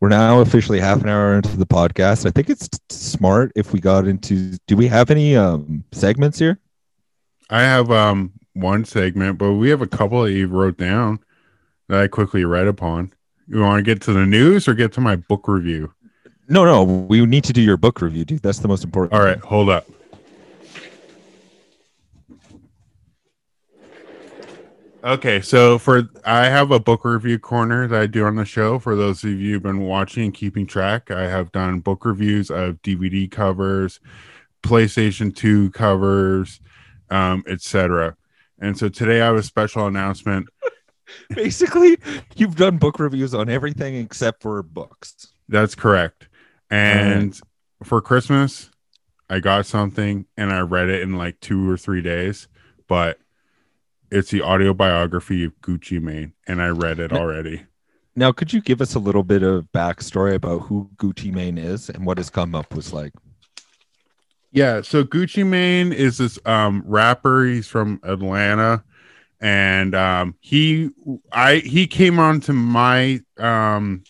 [SPEAKER 1] we're now officially half an hour into the podcast. I think it's smart if we got into do we have any um segments here?
[SPEAKER 2] I have um one segment, but we have a couple that you wrote down that I quickly read upon. You want to get to the news or get to my book review?
[SPEAKER 1] No, no, we need to do your book review, dude. That's the most important.
[SPEAKER 2] All right, hold up. Okay, so for I have a book review corner that I do on the show. For those of you who've been watching and keeping track, I have done book reviews of DVD covers, PlayStation 2 covers, um, etc. And so today I have a special announcement.
[SPEAKER 1] Basically, you've done book reviews on everything except for books.
[SPEAKER 2] That's correct. And for Christmas, I got something and I read it in like two or three days, but it's the autobiography of Gucci Mane, and I read it already.
[SPEAKER 1] Now, could you give us a little bit of backstory about who Gucci Mane is and what his come up was like?
[SPEAKER 2] Yeah, so Gucci Mane is this um rapper. He's from Atlanta, and um he I he came onto my um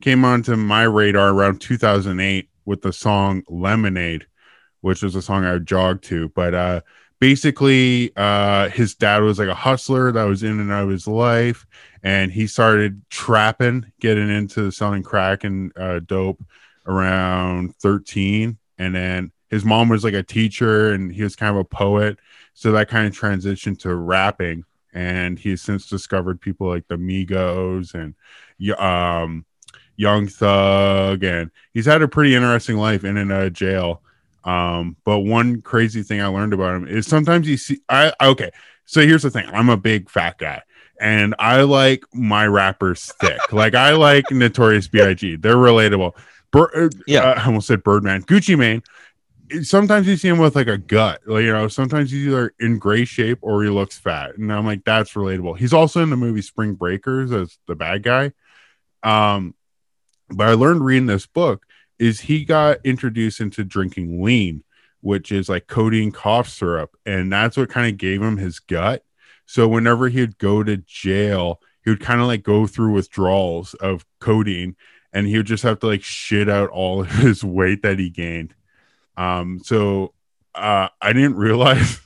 [SPEAKER 2] came onto my radar around 2008 with the song Lemonade, which was a song I would jog to. But uh basically uh his dad was like a hustler that was in and out of his life and he started trapping getting into selling crack and uh dope around 13 and then his mom was like a teacher and he was kind of a poet so that kind of transitioned to rapping and he's since discovered people like the migos and um young thug and he's had a pretty interesting life in and out of jail. Um but one crazy thing i learned about him is sometimes you see i okay so here's the thing i'm a big fat guy and i like my rappers thick. Like i like notorious big they're relatable. Bir- uh,
[SPEAKER 1] Yeah.
[SPEAKER 2] uh, i almost said birdman gucci mane. Sometimes you see him with like a gut like you know sometimes he's either in great shape or he looks fat and i'm like that's relatable. He's also in the movie spring breakers as the bad guy. Um but i learned reading this book is he got introduced into drinking lean which is like codeine cough syrup and that's what kind of gave him his gut So whenever he'd go to jail, he would kind of like go through withdrawals of codeine and he would just have to like shit out all of his weight that he gained. Um, so uh, I didn't realize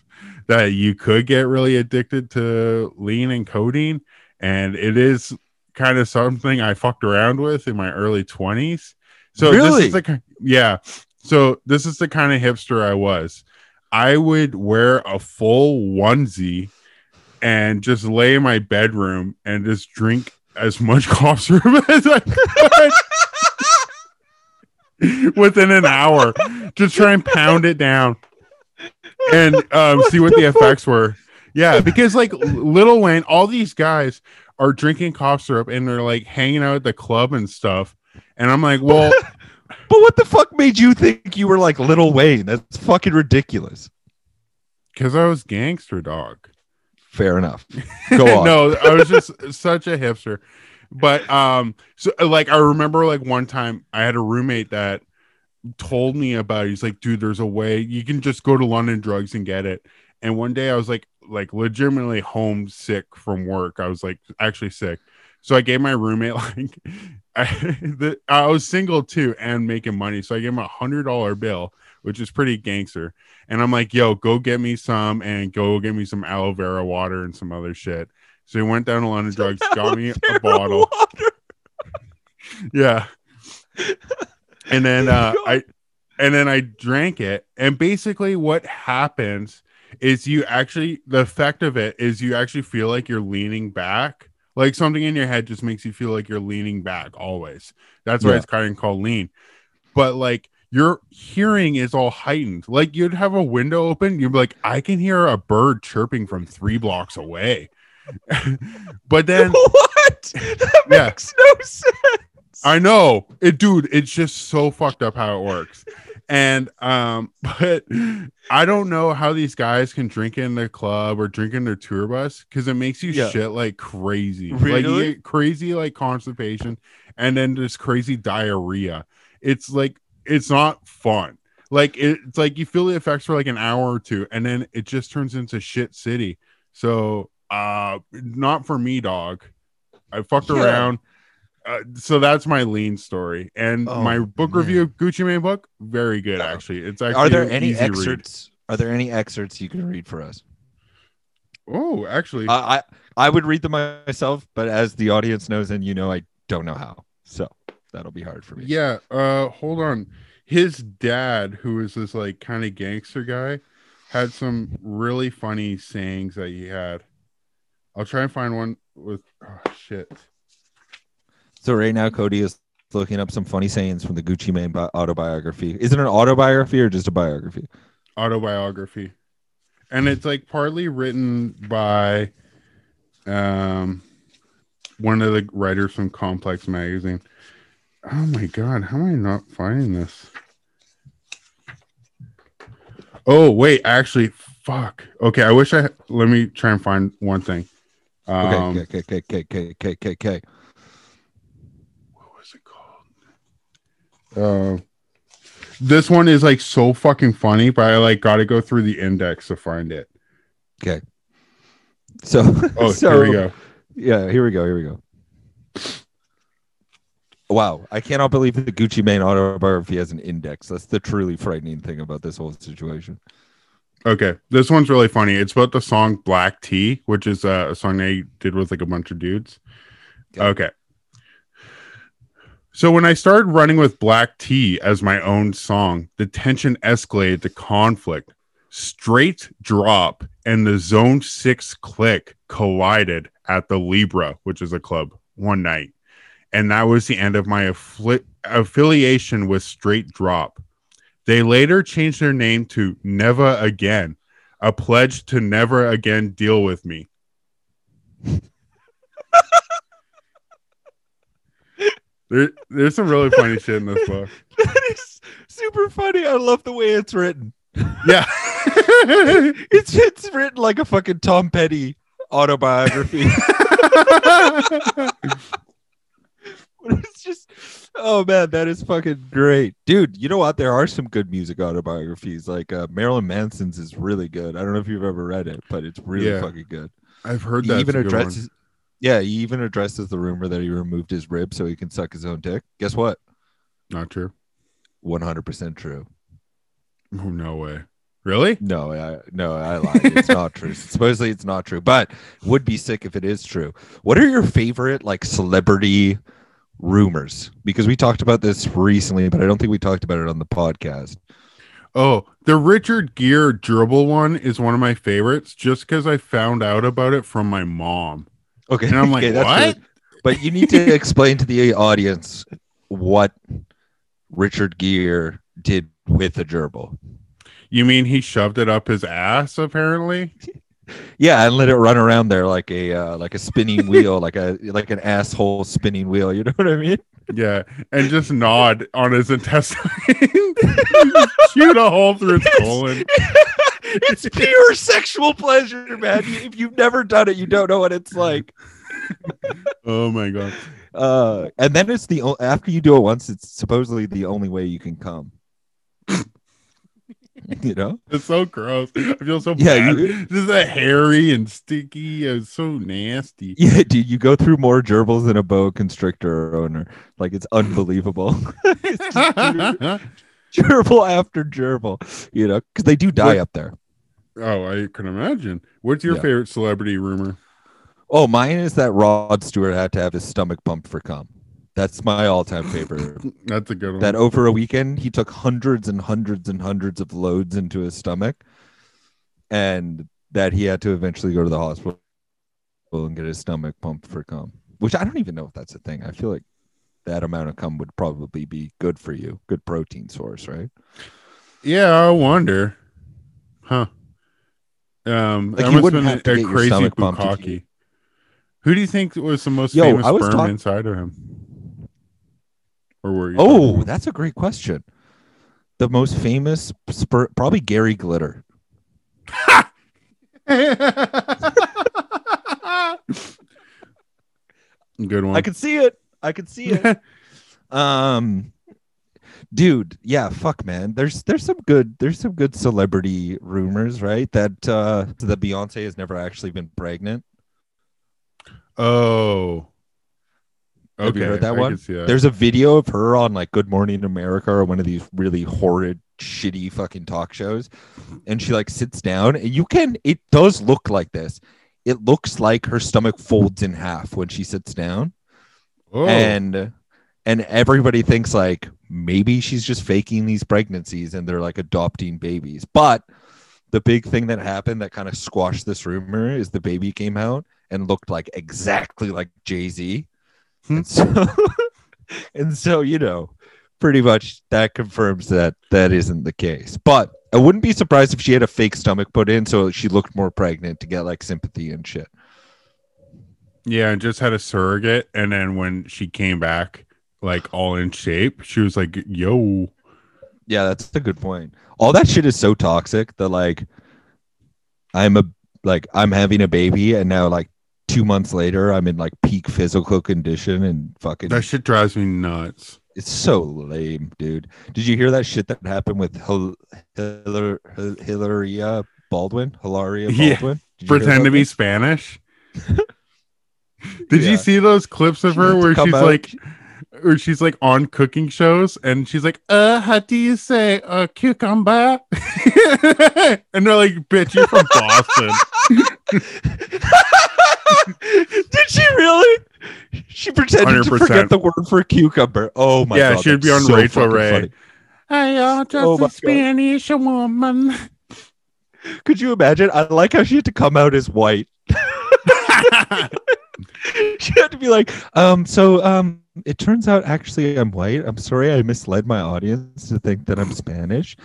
[SPEAKER 2] that you could get really addicted to lean and codeine, and it is kind of something I fucked around with in my early twenties. So
[SPEAKER 1] Really?
[SPEAKER 2] this is the yeah. So this is the kind of hipster I was. I would wear a full onesie and just lay in my bedroom and just drink as much cough syrup as I could within an hour. Just try and pound it down and um, see what the effects were. Yeah, because like Lil Wayne, all these guys are drinking cough syrup and they're like hanging out at the club and stuff. And I'm like, well,
[SPEAKER 1] But what the fuck made you think you were like Lil Wayne? That's fucking ridiculous.
[SPEAKER 2] because I was gangster dog.
[SPEAKER 1] Fair enough. Go on.
[SPEAKER 2] no, I was just such a hipster. But um, so like I remember like one time I had a roommate that told me about it. He's like, dude, there's a way you can just go to London Drugs and get it. And one day I was like, like legitimately homesick from work. I was like actually sick. So I gave my roommate like I, the, I was single too and making money. So I gave him a hundred dollar bill, which is pretty gangster. And I'm like, yo, go get me some and go get me some aloe vera water and some other shit. So he went down to London Drugs, got me a bottle. Yeah. And then uh, I and then I drank it. And basically what happens is you actually the effect of it is you actually feel like you're leaning back. Like something in your head just makes you feel like you're leaning back always. That's why
[SPEAKER 1] Yeah.
[SPEAKER 2] it's kind of called lean. But like your hearing is all heightened. Like you'd have a window open, you'd be like, I can hear a bird chirping from three blocks away. but then
[SPEAKER 1] what? That
[SPEAKER 2] Yeah.
[SPEAKER 1] makes no sense.
[SPEAKER 2] I know it, dude. It's just so fucked up how it works. And um, but I don't know how these guys can drink in their club or drink in their tour bus because it makes you
[SPEAKER 1] Yeah.
[SPEAKER 2] shit like crazy. Like
[SPEAKER 1] Really?
[SPEAKER 2] you get crazy like constipation and then just crazy diarrhea. It's like it's not fun. Like it- it's like you feel the effects for like an hour or two, and then it just turns into shit city. So uh not for me, dog. I fucked
[SPEAKER 1] Yeah.
[SPEAKER 2] around. Uh, so that's my lean story and
[SPEAKER 1] Oh,
[SPEAKER 2] my book
[SPEAKER 1] man.
[SPEAKER 2] review of Gucci Mane book. Very good,
[SPEAKER 1] Yeah.
[SPEAKER 2] actually. It's actually
[SPEAKER 1] Are there
[SPEAKER 2] an
[SPEAKER 1] any
[SPEAKER 2] easy read.
[SPEAKER 1] excerpts? Are there any excerpts you can read for us?
[SPEAKER 2] Oh, actually,
[SPEAKER 1] I, I I would read them myself, but as the audience knows and you know, I don't know how. So that'll be hard for me.
[SPEAKER 2] yeah. Uh, hold on. His dad, who is this like kind of gangster guy, had some really funny sayings that he had. I'll try and find one with. Oh shit.
[SPEAKER 1] So right now, Cody is looking up some funny sayings from the Gucci Mane bi- autobiography. Is it an autobiography or just a biography?
[SPEAKER 2] autobiography and it's like partly written by um one of the writers from complex magazine oh my god how am i not finding this oh wait actually fuck okay i wish i let me try and find one thing um
[SPEAKER 1] Okay, okay, okay, okay, okay, okay, okay.
[SPEAKER 2] what was it called uh this one is like so fucking funny but i like gotta go through the index to find it Okay.
[SPEAKER 1] So,
[SPEAKER 2] oh
[SPEAKER 1] so,
[SPEAKER 2] here we go
[SPEAKER 1] Yeah, here we go. Here we go. Wow, I cannot believe the Gucci Mane autobiography has an index. That's the truly frightening thing about this whole situation.
[SPEAKER 2] Okay, this one's really funny. It's about the song Black Tee, which is uh, a song they did with like a bunch of dudes.
[SPEAKER 1] Okay.
[SPEAKER 2] Okay. So when I started running with Black Tee as my own song, the tension escalated to conflict. Straight drop and the Zone 6 click collided at the Libra, which is a club, one night. And that was the end of my affli- affiliation with Straight Drop. They later changed their name to Never Again, a pledge to never again deal with me. there, there's some really funny shit in this book.
[SPEAKER 1] That is super funny. I love the way it's written.
[SPEAKER 2] Yeah.
[SPEAKER 1] It's it's written like a fucking Tom Petty autobiography. it's just oh man, that is fucking great. Dude, you know what? There are some good music autobiographies. Like uh, Marilyn Manson's is really good. I don't know if you've ever read it, but it's really
[SPEAKER 2] Yeah.
[SPEAKER 1] fucking good.
[SPEAKER 2] I've heard
[SPEAKER 1] He
[SPEAKER 2] that.
[SPEAKER 1] even addresses, yeah, he even addresses the rumor that he removed his rib so he can suck his own dick. Guess what?
[SPEAKER 2] Not true.
[SPEAKER 1] One hundred percent true.
[SPEAKER 2] Oh, no way. Really?
[SPEAKER 1] No, I no, I lied. It's not true. Supposedly, it's not true, but would be sick if it is true. What are your favorite like celebrity rumors? Because we talked about this recently, but I don't think we talked about it on the podcast.
[SPEAKER 2] Oh, the Richard Gere gerbil one is one of my favorites just because I found out about it from my mom.
[SPEAKER 1] Okay,
[SPEAKER 2] And I'm like,
[SPEAKER 1] okay,
[SPEAKER 2] what?
[SPEAKER 1] But you need to explain to the audience what Richard Gere did with a gerbil.
[SPEAKER 2] You mean he shoved it up his ass, apparently?
[SPEAKER 1] Yeah, and let it run around there like a uh, like a spinning wheel, like a like an asshole spinning wheel. You know what I mean?
[SPEAKER 2] Yeah. And just nod on his intestine. Shoot a hole through his colon.
[SPEAKER 1] It's pure sexual pleasure, man. If you've never done it, you don't know what it's like.
[SPEAKER 2] Oh my god.
[SPEAKER 1] Uh, and then it's the o- after you do it once, it's supposedly the only way you can come. you know?
[SPEAKER 2] It's so gross. I feel so
[SPEAKER 1] Yeah,
[SPEAKER 2] bad.
[SPEAKER 1] you-
[SPEAKER 2] this is a hairy and sticky. It's so nasty.
[SPEAKER 1] Yeah, dude, you go through more gerbils than a boa constrictor owner. Like it's unbelievable. It's just gerbil after gerbil, you know, because they do die
[SPEAKER 2] What-
[SPEAKER 1] up there.
[SPEAKER 2] Oh, I can imagine. What's your
[SPEAKER 1] Yeah.
[SPEAKER 2] favorite celebrity rumor?
[SPEAKER 1] Oh, mine is that Rod Stewart had to have his stomach pumped for cum. That's my all-time favorite.
[SPEAKER 2] That's a good one.
[SPEAKER 1] that over a weekend he took hundreds and hundreds and hundreds of loads into his stomach and that he had to eventually go to the hospital and get his stomach pumped for cum which i don't even know if that's a thing i feel like that amount of cum would probably be good for you good protein source right
[SPEAKER 2] yeah, I wonder. Huh. Um,
[SPEAKER 1] Like, you wouldn't have to
[SPEAKER 2] a
[SPEAKER 1] get your
[SPEAKER 2] crazy
[SPEAKER 1] stomach you-
[SPEAKER 2] Who do you think was the most
[SPEAKER 1] Yo,
[SPEAKER 2] famous sperm
[SPEAKER 1] talk-
[SPEAKER 2] inside of him? Or were you?
[SPEAKER 1] oh that's a great question the most famous spur probably gary glitter?
[SPEAKER 2] Good one.
[SPEAKER 1] i could see it i could see it Um, dude, yeah, fuck, man. There's there's some good there's some good celebrity rumors, right? That uh that Beyonce has never actually been pregnant.
[SPEAKER 2] oh. Okay.
[SPEAKER 1] Have you heard that
[SPEAKER 2] I
[SPEAKER 1] one?
[SPEAKER 2] can see that.
[SPEAKER 1] There's a video of her on like Good Morning America or one of these really horrid, shitty fucking talk shows, and she like sits down, and you can it does look like this. It looks like her stomach folds in half when she sits down.
[SPEAKER 2] oh.
[SPEAKER 1] and and everybody thinks like maybe she's just faking these pregnancies and they're like adopting babies. But the big thing that happened that kind of squashed this rumor is the baby came out and looked like exactly like jay-z.
[SPEAKER 2] Hmm.
[SPEAKER 1] and so and so you know pretty much that confirms that that isn't the case. But i wouldn't be surprised if she had a fake stomach put in so she looked more pregnant to get like sympathy and shit.
[SPEAKER 2] Yeah, and just had a surrogate, and then when she came back, like all in shape, she was like, "Yo,
[SPEAKER 1] Yeah, that's a good point. All that shit is so toxic that like I'm a like I'm having a baby and now like two months later I'm in like peak physical condition and fucking
[SPEAKER 2] that shit drives me nuts."
[SPEAKER 1] it's so lame, dude. Did you hear that shit that happened with Hil- Hilar- Hil- Hilaria Baldwin? Hilaria
[SPEAKER 2] Yeah.
[SPEAKER 1] Baldwin? Hear
[SPEAKER 2] Pretend to be? Spanish. Did
[SPEAKER 1] Yeah.
[SPEAKER 2] you see those clips of her where she's
[SPEAKER 1] out-
[SPEAKER 2] like, where she's like on cooking shows, and she's like, "Uh, how do you say uh cucumber?" and they're like, "Bitch, you're from Boston."
[SPEAKER 1] Did she really? She pretended to
[SPEAKER 2] 100%.
[SPEAKER 1] forget the word for cucumber. Oh my
[SPEAKER 2] Yeah,
[SPEAKER 1] god.
[SPEAKER 2] Yeah, she'd be on
[SPEAKER 1] so Rachael
[SPEAKER 2] Ray.
[SPEAKER 1] funny.
[SPEAKER 2] I am just
[SPEAKER 1] Oh
[SPEAKER 2] a
[SPEAKER 1] God.
[SPEAKER 2] Spanish woman.
[SPEAKER 1] Could you imagine? I like how she had to come out as white. she had to be like, um, so um, it turns out actually I'm white. I'm sorry I misled my audience to think that I'm Spanish.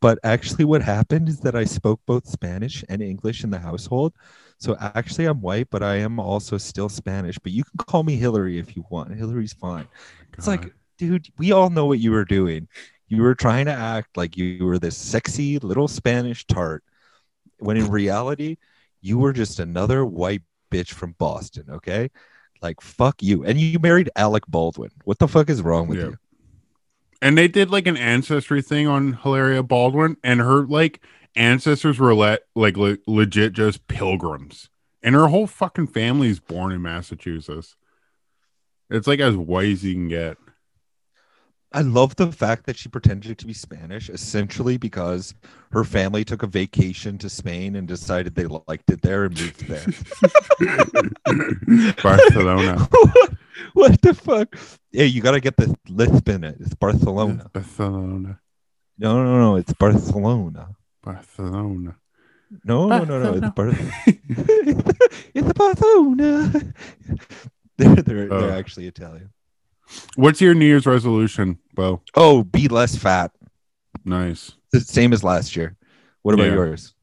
[SPEAKER 1] But actually, what happened is that I spoke both Spanish and English in the household. So actually, I'm white, but I am also still Spanish. But you can call me Hillary if you want. Hillary's fine. It's like, dude, we all know what you were doing. You were trying to act like you were this sexy little Spanish tart, when in reality, you were just another white bitch from Boston. Okay, like fuck you. And you married Alec Baldwin. What the fuck is wrong with
[SPEAKER 2] Yeah.
[SPEAKER 1] you?
[SPEAKER 2] and they did like an ancestry thing on Hilaria Baldwin, and her like ancestors were let like le- legit just pilgrims and her whole fucking family is born in Massachusetts. It's like as white as you can get.
[SPEAKER 1] I love the fact that she pretended to be Spanish, essentially because her family took a vacation to Spain and decided they liked it there and moved there.
[SPEAKER 2] Barcelona.
[SPEAKER 1] what, what the fuck? Yeah, you got to get the lisp in it. It's Barcelona.
[SPEAKER 2] Barcelona.
[SPEAKER 1] No, no, no. It's Barcelona.
[SPEAKER 2] Barcelona.
[SPEAKER 1] No, no, no, no. It's Barcelona. it's Barcelona. They're, they're,
[SPEAKER 2] Oh.
[SPEAKER 1] they're actually Italian.
[SPEAKER 2] What's your New Year's resolution, Bo?
[SPEAKER 1] Oh, be less fat.
[SPEAKER 2] Nice.
[SPEAKER 1] The same as last year. What about
[SPEAKER 2] Yeah.
[SPEAKER 1] yours?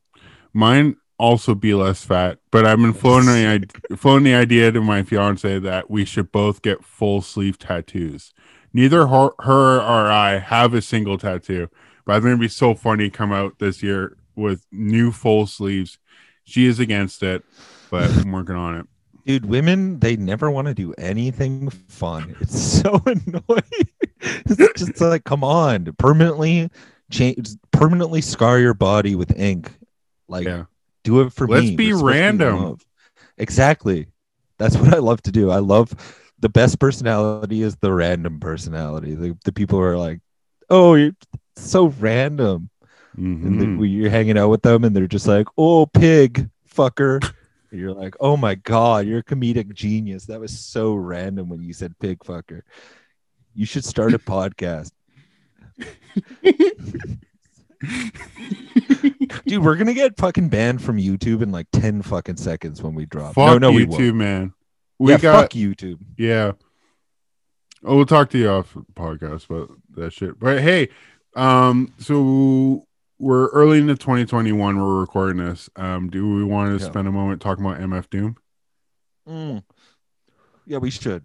[SPEAKER 2] Mine also be less fat, but I've been floating the, floating the idea to my fiance that we should both get full sleeve tattoos. Neither her, her or I have a single tattoo, but I think it'd be so funny to come out this year with new full sleeves. She is against it, but I'm working on it.
[SPEAKER 1] Dude, women, they never want to do anything fun. It's so annoying. it's just like, come on, permanently change, permanently scar your body with ink. Like,
[SPEAKER 2] Yeah.
[SPEAKER 1] do it for me.
[SPEAKER 2] Let's
[SPEAKER 1] me.
[SPEAKER 2] be
[SPEAKER 1] We're supposed
[SPEAKER 2] random.
[SPEAKER 1] Exactly. That's what I love to do. I love the best personality is the random personality. The, the people who are like, oh, you're so random. And then mm-hmm. you're hanging out with them and they're just like, oh, pig, fucker. And you're like, oh my God, you're a comedic genius. That was so random when you said pig fucker. You should start a podcast. Dude, we're gonna get fucking banned from YouTube in like 10 fucking seconds when we drop.
[SPEAKER 2] Fuck
[SPEAKER 1] no, no, we
[SPEAKER 2] YouTube,
[SPEAKER 1] won't.
[SPEAKER 2] man. We
[SPEAKER 1] yeah,
[SPEAKER 2] got
[SPEAKER 1] fuck YouTube.
[SPEAKER 2] Yeah. Oh, we'll talk to you off podcast about that shit. But hey, um, so we're early into 2021. We're recording this. Um, do we want to
[SPEAKER 1] Yeah.
[SPEAKER 2] spend a moment talking about MF Doom?
[SPEAKER 1] Mm. Yeah, we should.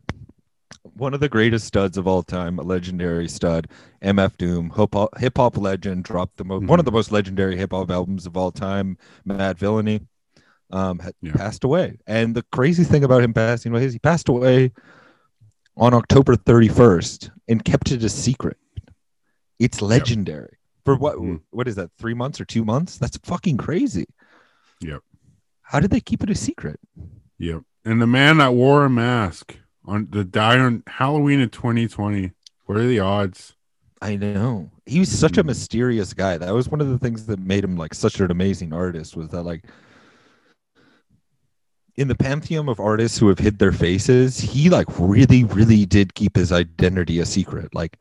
[SPEAKER 1] One of the greatest studs of all time, a legendary stud, MF Doom, hip hop legend, dropped the mo- one of the most legendary hip hop albums of all time, Madvillainy, um, had
[SPEAKER 2] Yeah.
[SPEAKER 1] passed away. And the crazy thing about him passing away is he passed away on October 31st and kept it a secret. It's legendary. For what?
[SPEAKER 2] Mhm.
[SPEAKER 1] What is that? Three months or two months? That's fucking crazy.
[SPEAKER 2] Yep.
[SPEAKER 1] How did they keep it a secret?
[SPEAKER 2] Yep. And the man that wore a mask on the die on Halloween in 2020. What are the odds?
[SPEAKER 1] I know. He was such a
[SPEAKER 2] Mhm.
[SPEAKER 1] mysterious guy. That was one of the things that made him like such an amazing artist was that like in the pantheon of artists who have hid their faces, he like really, really did keep his identity a secret. Like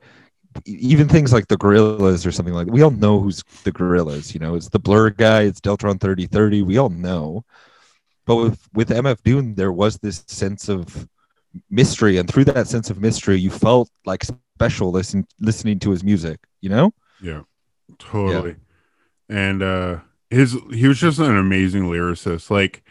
[SPEAKER 1] even things like the Gorillaz or something like that, we all know who's the Gorillaz, you know, it's the blur guy, it's Deltron 3030, we all know. But with, with MF Doom, there was this sense of mystery, and through that sense of mystery, you felt like special listen, listening to his music, you know?
[SPEAKER 2] Yeah, totally. And uh his he was just an amazing lyricist. Like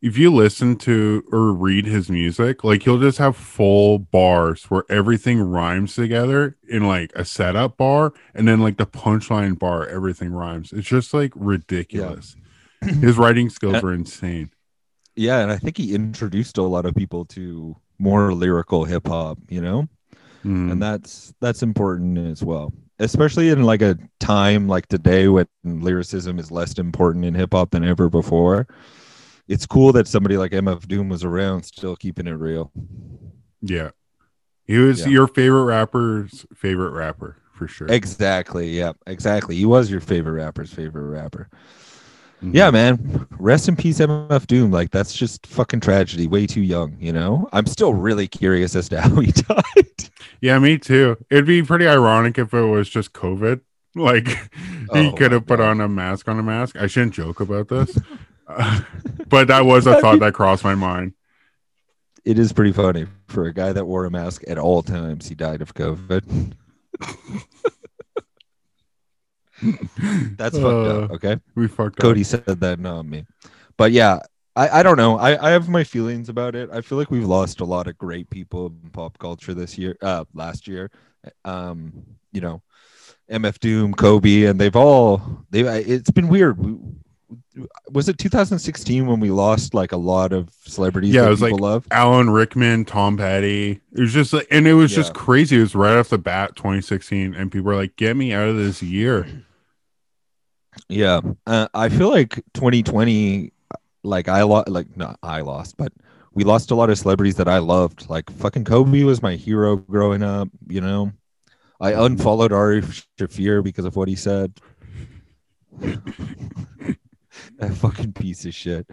[SPEAKER 2] if you listen to or read his music, like he'll just have full bars where everything rhymes together in like a setup bar and then like the punchline bar everything rhymes. It's just like ridiculous. His writing skills are insane.
[SPEAKER 1] Yeah, and I think he introduced a lot of people to more lyrical hip hop, you know?
[SPEAKER 2] Mm.
[SPEAKER 1] and that's that's important as well especially in like a time like today when lyricism is less important in hip-hop than ever before it's cool that somebody like mf doom was around still keeping it real
[SPEAKER 2] yeah. He was
[SPEAKER 1] Yeah.
[SPEAKER 2] your favorite rapper's favorite rapper for sure.
[SPEAKER 1] exactly yeah exactly he was your favorite rapper's favorite rapper
[SPEAKER 2] Mhm.
[SPEAKER 1] yeah man rest in peace mf doom like that's just fucking tragedy way too young you know i'm still really curious as to how he died
[SPEAKER 2] Yeah, me too. It'd be pretty ironic if it was just COVID. Like he
[SPEAKER 1] Oh,
[SPEAKER 2] could have put
[SPEAKER 1] God.
[SPEAKER 2] on a mask on a mask. I shouldn't joke about this, Uh, but that was a thought that crossed my mind.
[SPEAKER 1] it is pretty funny for a guy that wore a mask at all times he died of covid That's fucked up.
[SPEAKER 2] Uh,
[SPEAKER 1] Okay.
[SPEAKER 2] We fucked up.
[SPEAKER 1] Cody
[SPEAKER 2] up.
[SPEAKER 1] said that, not me. But yeah, I, I don't know. I, I have my feelings about it. I feel like we've lost a lot of great people in pop culture this year, uh, last year. Um, you know, MF Doom, Kobe, and they've all they it's been weird. We, was it 2016 when we lost like a lot of celebrities
[SPEAKER 2] Yeah,
[SPEAKER 1] that
[SPEAKER 2] it was
[SPEAKER 1] people
[SPEAKER 2] like-
[SPEAKER 1] love?
[SPEAKER 2] Alan Rickman, Tom Petty. It was just like, and it was just crazy. It was right off the bat, 2016, and people were like, "Get me out of this year."
[SPEAKER 1] Yeah, uh, I feel like 2020. like I lost, like not I lost, but we lost a lot of celebrities that I loved. Like fucking Kobe was my hero growing up. You know, I unfollowed Ari Shaffir because of what he said. that fucking piece of shit.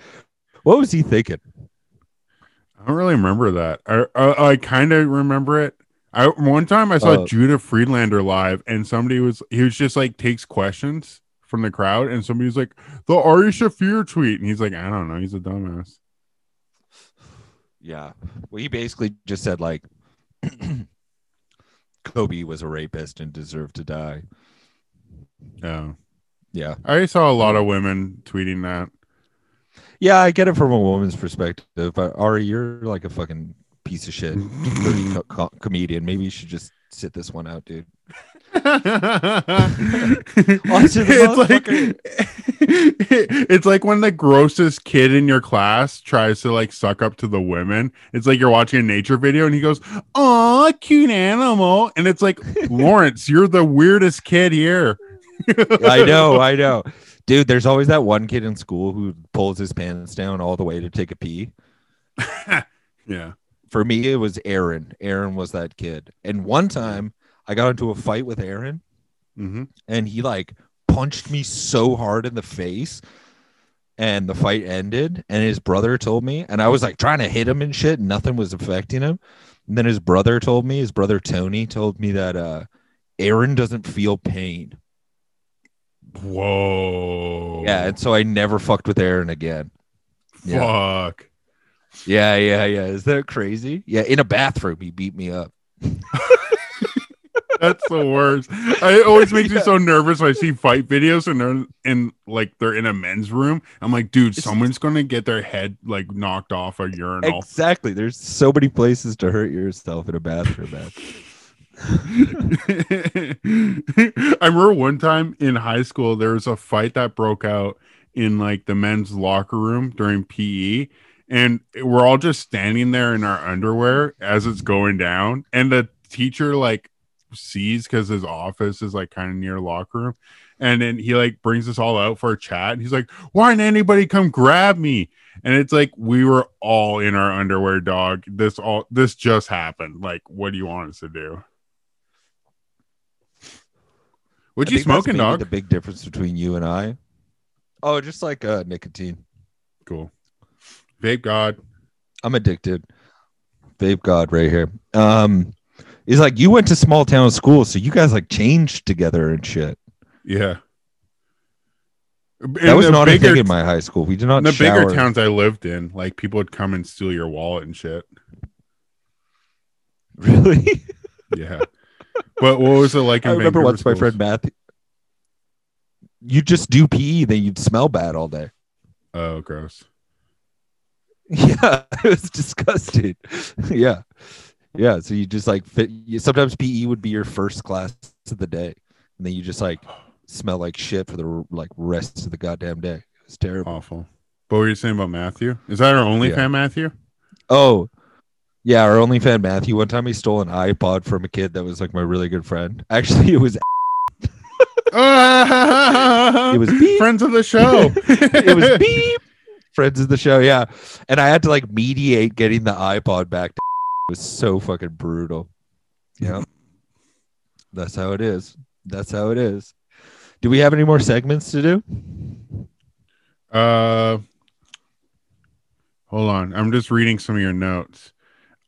[SPEAKER 1] What was he thinking?
[SPEAKER 2] I don't really remember that. I I, I kind of remember it. I one time I saw
[SPEAKER 1] Oh.
[SPEAKER 2] Judah Friedlander live, and somebody was he was just like takes questions from the crowd, and somebody was like the Ari Shaffir tweet, and he's like, I don't know, he's a dumbass.
[SPEAKER 1] Yeah. Well, he basically just said like Kobe was a rapist and deserved to die.
[SPEAKER 2] Yeah,
[SPEAKER 1] Yeah.
[SPEAKER 2] I saw a lot of women tweeting that.
[SPEAKER 1] Yeah, I get it from a woman's perspective, but Ari, you're like a fucking piece of shit co- co- comedian. Maybe you should just sit this one out, dude.
[SPEAKER 2] it's like it's like when the grossest kid in your class tries to like suck up to the women. It's like you're watching a nature video and he goes, "Oh, cute animal," and it's like Lawrence, you're the weirdest kid here.
[SPEAKER 1] I know, I know. Dude, there's always that one kid in school who pulls his pants down all the way to take a pee.
[SPEAKER 2] Yeah.
[SPEAKER 1] For me, it was Aaron. Aaron was that kid. And one time I got into a fight with Aaron
[SPEAKER 2] Mm-hmm.
[SPEAKER 1] and he like punched me so hard in the face and the fight ended and his brother told me and i was like trying to hit him and shit and nothing was affecting him and then his brother told me his brother tony told me that uh aaron doesn't feel pain
[SPEAKER 2] Whoa.
[SPEAKER 1] yeah and so i never fucked with aaron again yeah.
[SPEAKER 2] Fuck.
[SPEAKER 1] yeah yeah yeah is that crazy yeah in a bathroom he beat me up
[SPEAKER 2] That's the worst. It always makes me so nervous when I see fight videos and they're in like they're in a men's room. I'm like, dude, someone's gonna get their head like knocked off a urinal.
[SPEAKER 1] exactly there's so many places to hurt yourself in a bathroom man
[SPEAKER 2] I remember one time in high school there was a fight that broke out in like the men's locker room during PE and we're all just standing there in our underwear as it's going down and the teacher like sees cuz his office is like kind of near locker room and then he like brings us all out for a chat and he's like why didn't anybody come grab me? And it's like we were all in our underwear dog. This all this just happened. Like what do you want us to do what
[SPEAKER 1] I
[SPEAKER 2] you smoking, dog?
[SPEAKER 1] The big difference between you and I. Oh, just like uh, nicotine.
[SPEAKER 2] Cool. Vape God.
[SPEAKER 1] I'm addicted. Vape God right here. Um, is like you went to small town school, so you guys like changed together and shit.
[SPEAKER 2] Yeah.
[SPEAKER 1] That was not a thing in my high school. We did not
[SPEAKER 2] in the
[SPEAKER 1] shower.
[SPEAKER 2] bigger towns I lived in, like people would come and steal your wallet and shit.
[SPEAKER 1] Really?
[SPEAKER 2] Yeah. but what was it like in
[SPEAKER 1] I remember
[SPEAKER 2] Vancouver
[SPEAKER 1] once my friend Matthew. You just do PE, then you'd smell bad all day.
[SPEAKER 2] Oh, gross.
[SPEAKER 1] Yeah, it was disgusting. yeah, yeah. So you just like fit. You, sometimes PE would be your first class of the day, and then you just like smell like shit for the like rest of the goddamn day. It was terrible.
[SPEAKER 2] Awful. But what were you saying about Matthew? Is that our only
[SPEAKER 1] Yeah.
[SPEAKER 2] fan, Matthew?
[SPEAKER 1] Oh, yeah. Our only fan Matthew. One time he stole an iPod from a kid that was like my really good friend. Actually, it was
[SPEAKER 2] it
[SPEAKER 1] was beep.
[SPEAKER 2] friends of the show.
[SPEAKER 1] it was beep. Friends of the show, yeah. And I had to like mediate getting the iPod back. To it was so fucking brutal. Yeah, that's how it is. That's how it is. Do we have any more segments to do?
[SPEAKER 2] Uh, hold on. I'm just reading some of your notes.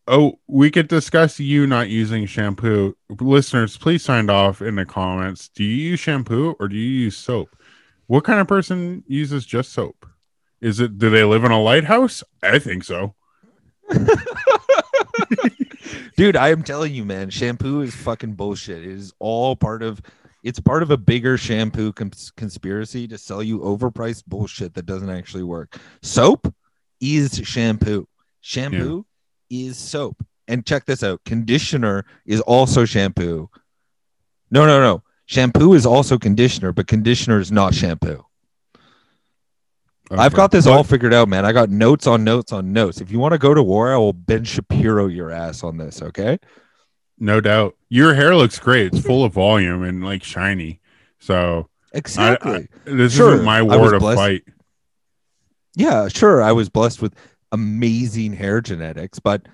[SPEAKER 2] Oh, we could discuss you not using shampoo. Listeners, please sign off in the comments. Do you use shampoo or do you use soap? What kind of person uses just soap? Is it do they live in a lighthouse? I think so.
[SPEAKER 1] Dude, I am telling you, man, shampoo is fucking bullshit. It is all part of it's part of a bigger shampoo cons- conspiracy to sell you overpriced bullshit that doesn't actually work. Soap is shampoo. Shampoo is soap. And check this out. Conditioner is also shampoo. No, no, no. Shampoo is also conditioner, but conditioner is not shampoo. I've got this all figured out, man. I got notes on notes on notes. If you want to go to war, I will Ben Shapiro your ass on this, okay?
[SPEAKER 2] no doubt. Your hair looks great. It's full of volume and like shiny. So
[SPEAKER 1] Exactly.
[SPEAKER 2] this
[SPEAKER 1] Sure,
[SPEAKER 2] isn't my war to
[SPEAKER 1] blessed-
[SPEAKER 2] fight.
[SPEAKER 1] Yeah, sure. I was blessed with amazing hair genetics, but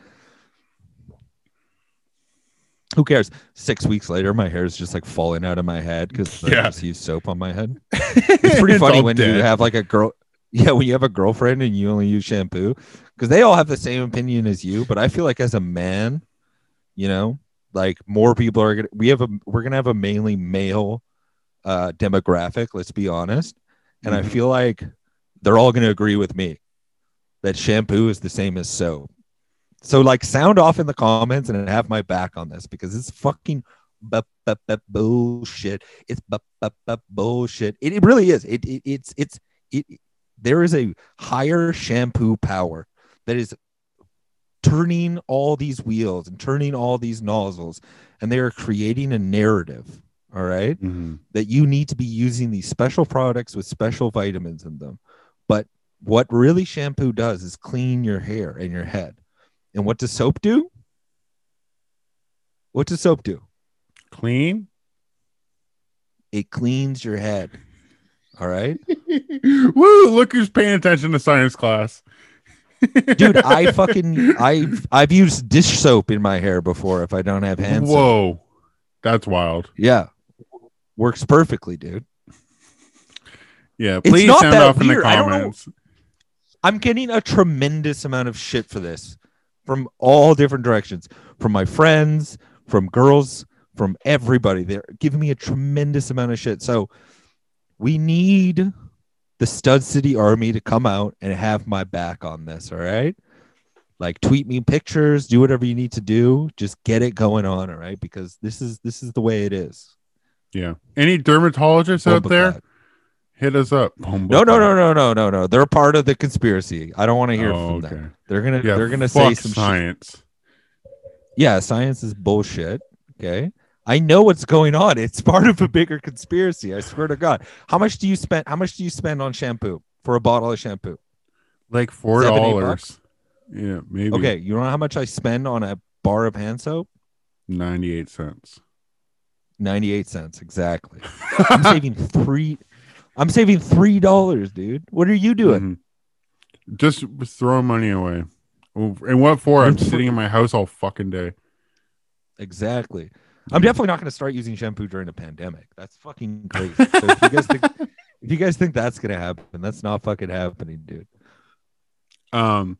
[SPEAKER 1] who cares? Six weeks later, my hair is just like falling out of my head because I
[SPEAKER 2] Yeah.
[SPEAKER 1] just use soap on my head. It's pretty funny
[SPEAKER 2] all
[SPEAKER 1] when you have like a girl. Yeah, when you have a girlfriend and you only use shampoo, because they all have the same opinion as you. But I feel like as a man, you know, like more people are gonna. We have a. We're gonna have a mainly male uh demographic. Let's be honest, and I
[SPEAKER 2] Mhm.
[SPEAKER 1] feel like they're all gonna agree with me that shampoo is the same as soap. So like, sound off in the comments and have my back on this because it's fucking bu- bu- bu- bullshit. It's bu- bu- bu- bullshit. It, it really is. It, it it's it's it. There is a higher shampoo power that is turning all these wheels and turning all these nozzles, and they are creating a narrative. All right
[SPEAKER 2] Mhm.
[SPEAKER 1] that you need to be using these special products with special vitamins in them. But what really shampoo does is clean your hair and your head. And what does soap do? What does soap do?
[SPEAKER 2] Clean.
[SPEAKER 1] It cleans your head. All right.
[SPEAKER 2] Woo! Look who's paying attention to science class.
[SPEAKER 1] Dude, I fucking I've I've used dish soap in my hair before if I don't have hand soap.
[SPEAKER 2] Whoa, that's wild.
[SPEAKER 1] Yeah. Works perfectly, dude.
[SPEAKER 2] Yeah, please sound off in the
[SPEAKER 1] comments. I don't know. I'm getting a tremendous amount of shit for this from all different directions, from my friends, from girls, from everybody. They're giving me a tremendous amount of shit. So we need the Stud City Army to come out and have my back on this. All right. Like tweet me pictures, do whatever you need to do. Just get it going on. All right. Because this is this is the way it is.
[SPEAKER 2] Yeah. Any dermatologists out there. Hit us up.
[SPEAKER 1] No, no, no, no, no, no, no. They're part of the conspiracy. I don't want to hear
[SPEAKER 2] Oh,
[SPEAKER 1] from
[SPEAKER 2] okay.
[SPEAKER 1] them. They're gonna
[SPEAKER 2] Yeah,
[SPEAKER 1] they're gonna say some shit.
[SPEAKER 2] science.
[SPEAKER 1] yeah, science is bullshit. Okay. I know what's going on. It's part of a bigger conspiracy. I swear to God. How much do you spend? How much do you spend on shampoo for a bottle of shampoo?
[SPEAKER 2] Like four dollars. Yeah, maybe.
[SPEAKER 1] Okay. You know how much I spend on a bar of hand soap?
[SPEAKER 2] ninety-eight cents.
[SPEAKER 1] 98 cents. Exactly. I'm saving three. I'm saving three dollars, dude. What are you doing?
[SPEAKER 2] Mhm. Just throwing money away. And what for? I'm sitting in my house all fucking day.
[SPEAKER 1] Exactly. I'm definitely not going to start using shampoo during a pandemic. That's fucking crazy. So if you guys think if you guys think that's going to happen, that's not fucking happening, dude.
[SPEAKER 2] Um,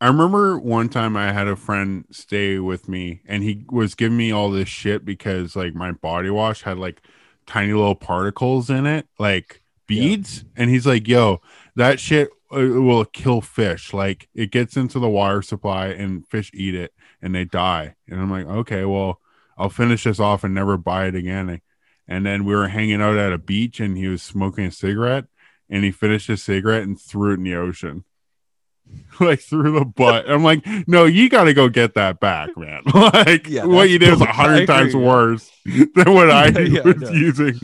[SPEAKER 2] I remember one time I had a friend stay with me, and he was giving me all this shit because like my body wash had like tiny little particles in it, like beads, and he's like, "Yo, that shit uh, will kill fish. Like it gets into the water supply, and fish eat it, and they die." And I'm like, "Okay, well, I'll finish this off and never buy it again." And then we were hanging out at a beach, and he was smoking a cigarette, and he finished his cigarette and threw it in the ocean like through the butt. I'm like, no, you got to go get that back, man. like
[SPEAKER 1] Yeah,
[SPEAKER 2] what you did was a hundred times worse than what I
[SPEAKER 1] Yeah, yeah,
[SPEAKER 2] was
[SPEAKER 1] no.
[SPEAKER 2] using.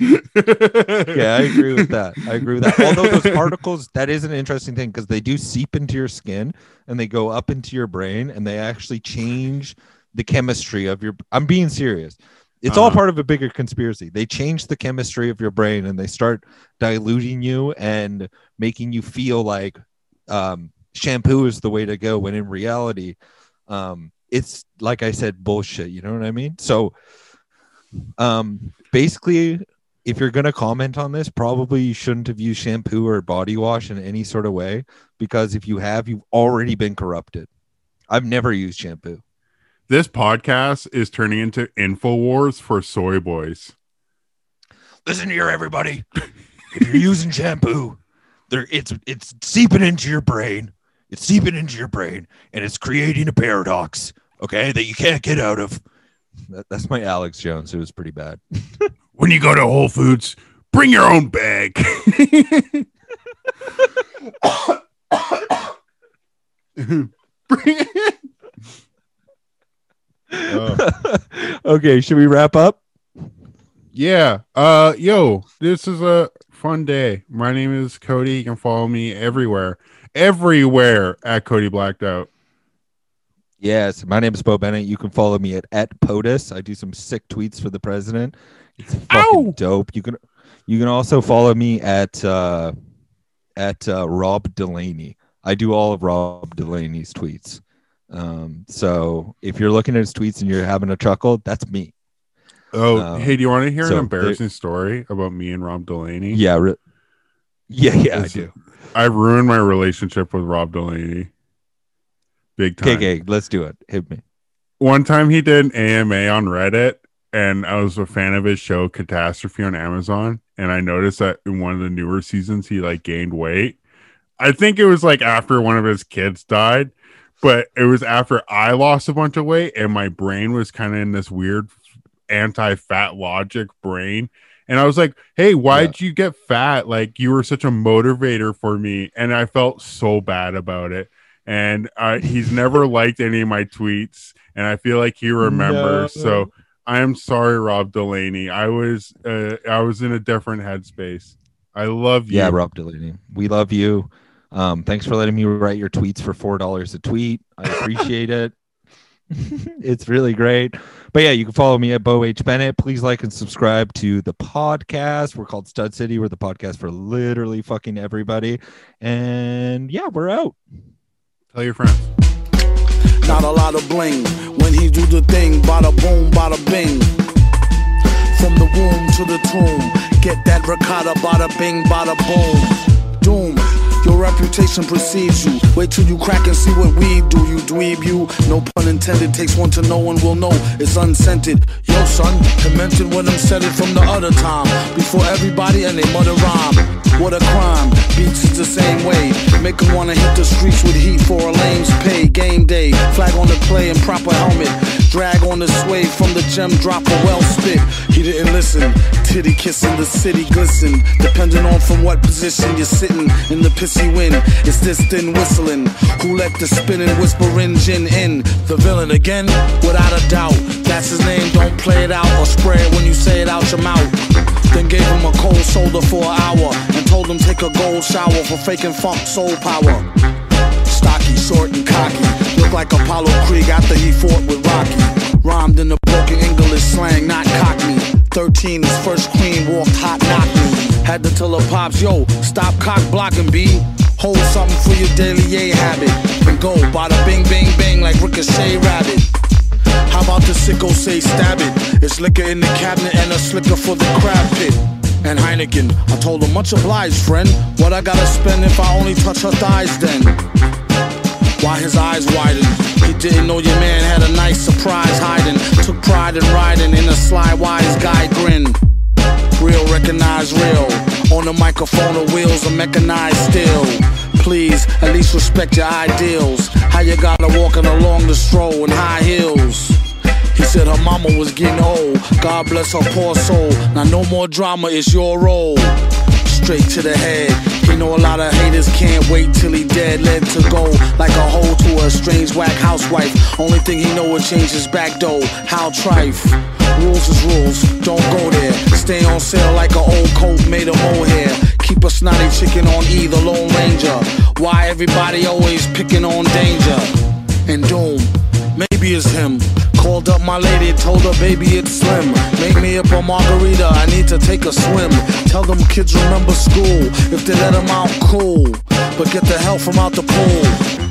[SPEAKER 1] Yeah, I agree with that. I agree with that. Although those particles, that is an interesting thing because they do seep into your skin and they go up into your brain and they actually change the chemistry of your. I'm being serious. It's all
[SPEAKER 2] Uh-huh.
[SPEAKER 1] part of a bigger conspiracy. They change the chemistry of your brain and they start diluting you and making you feel like um, shampoo is the way to go. When in reality, um, it's like I said, bullshit. You know what I mean? So, um, basically, if you're going to comment on this, probably you shouldn't have used shampoo or body wash in any sort of way because if you have, you've already been corrupted. I've never used shampoo.
[SPEAKER 2] this podcast is turning into Infowars for soy boys.
[SPEAKER 1] Listen here, everybody. if you're using shampoo, there it's it's seeping into your brain. It's seeping into your brain, and it's creating a paradox. Okay, that you can't get out of. That, that's my Alex Jones. It was pretty bad.
[SPEAKER 2] When you go to Whole Foods, bring your own bag. bring it. Uh,
[SPEAKER 1] okay, should we wrap up?
[SPEAKER 2] Yeah. Uh yo, this is a fun day. My name is Cody. You can follow me everywhere. Everywhere at Cody Blacked Out.
[SPEAKER 1] Yes, my name is Bo Bennett. You can follow me at at POTUS. I do some sick tweets for the president. It's fucking
[SPEAKER 2] Ow!
[SPEAKER 1] dope. You can you can also follow me at uh at uh, Rob Delaney. I do all of Rob Delaney's tweets. Um, so if you're looking at his tweets and you're having a chuckle, that's me.
[SPEAKER 2] Oh,
[SPEAKER 1] Um,
[SPEAKER 2] hey, do you want to hear
[SPEAKER 1] so
[SPEAKER 2] an embarrassing story about me and Rob Delaney?
[SPEAKER 1] Yeah, re- yeah, yeah, I do.
[SPEAKER 2] I ruined my relationship with Rob Delaney. Big time.
[SPEAKER 1] Okay, let's do it. Hit me.
[SPEAKER 2] One time he did an AMA on Reddit, and I was a fan of his show Catastrophe on Amazon, and I noticed that in one of the newer seasons he like gained weight. I think it was like after one of his kids died, but it was after I lost a bunch of weight, and my brain was kind of in this weird anti-fat logic brain. And I was like, "Hey, why'd you get fat? Like you were such a motivator for me." And I felt so bad about it. And uh, he's never liked any of my tweets, and I feel like he remembers.
[SPEAKER 1] No.
[SPEAKER 2] So I am sorry, Rob Delaney. I was uh, I was in a different headspace. I love you.
[SPEAKER 1] Yeah, Rob Delaney. We love you. Um, thanks for letting me write your tweets for four dollars a tweet. I appreciate it. it's really great. But yeah, you can follow me at Bo H Bennett. Please like and subscribe to the podcast. We're called Stud City. We're the podcast for literally fucking everybody. And yeah, we're out.
[SPEAKER 2] Tell your friends.
[SPEAKER 3] Not a lot of bling when he do the thing. Bada boom, bada bing. From the womb to the tomb, get that ricotta, bada bing, bada boom. Doom. Your reputation precedes you. Wait till you crack and see what we do. You dweeb, you. No pun intended. Takes one to know one will know. It's unscented. Yo, son, mentioned when I'm said it from the other time. Before everybody and they mother rhyme. What a crime. Beats is the same way. Make Make 'em wanna hit the streets with heat for a lame's pay. Game day. Flag on the play and proper helmet. Drag on the sway from the gem drop a well spit. He didn't listen. Titty kissing the city glisten. Depending on from what position you're sitting in the pissy wind. It's this thin whistling. Who let the spinning whispering gin in? The villain again? Without a doubt. That's his name. Don't play it out or spray it when you say it out your mouth. Then gave him a cold shoulder for an hour and told him take a gold shower for faking funk soul power. Stocky, short and cocky, looked like Apollo Creed after he fought with Rocky. Rhymed in the broken English slang, not cockney. 13, his first queen walked hot, knocked me. Had to tell her pops, yo, stop cock blocking, B. Hold something for your daily A habit. And go, bada bing, bing, bing, like Ricochet Rabbit. How about the sicko say stab it? It's liquor in the cabinet and a slicker for the crab pit. And Heineken, I told him much obliged, friend. What I gotta spend if I only touch her thighs then? Why his eyes widened? He didn't know your man had a nice surprise hiding. Took pride in riding in a sly wise guy grin. Real recognize real. On the microphone, the wheels are mechanized still. Please, at least respect your ideals. How you gotta walking along the stroll in high heels. He said her mama was getting old. God bless her poor soul. Now no more drama, it's your role. Straight to the head. He know a lot of haters can't wait till he dead. Led to go like a hoe to a strange whack housewife. Only thing he know will change his back though. How trife. Rules is rules, don't go there. Stay on sale like an old coat made of mohair. Keep a snotty chicken on either Lone Ranger. Why everybody always picking on danger? And doom, maybe it's him. Called up my lady, told her baby it's slim. Make me up a margarita, I need to take a swim. Tell them kids remember school. If they let them out, cool. But get the hell from out the pool.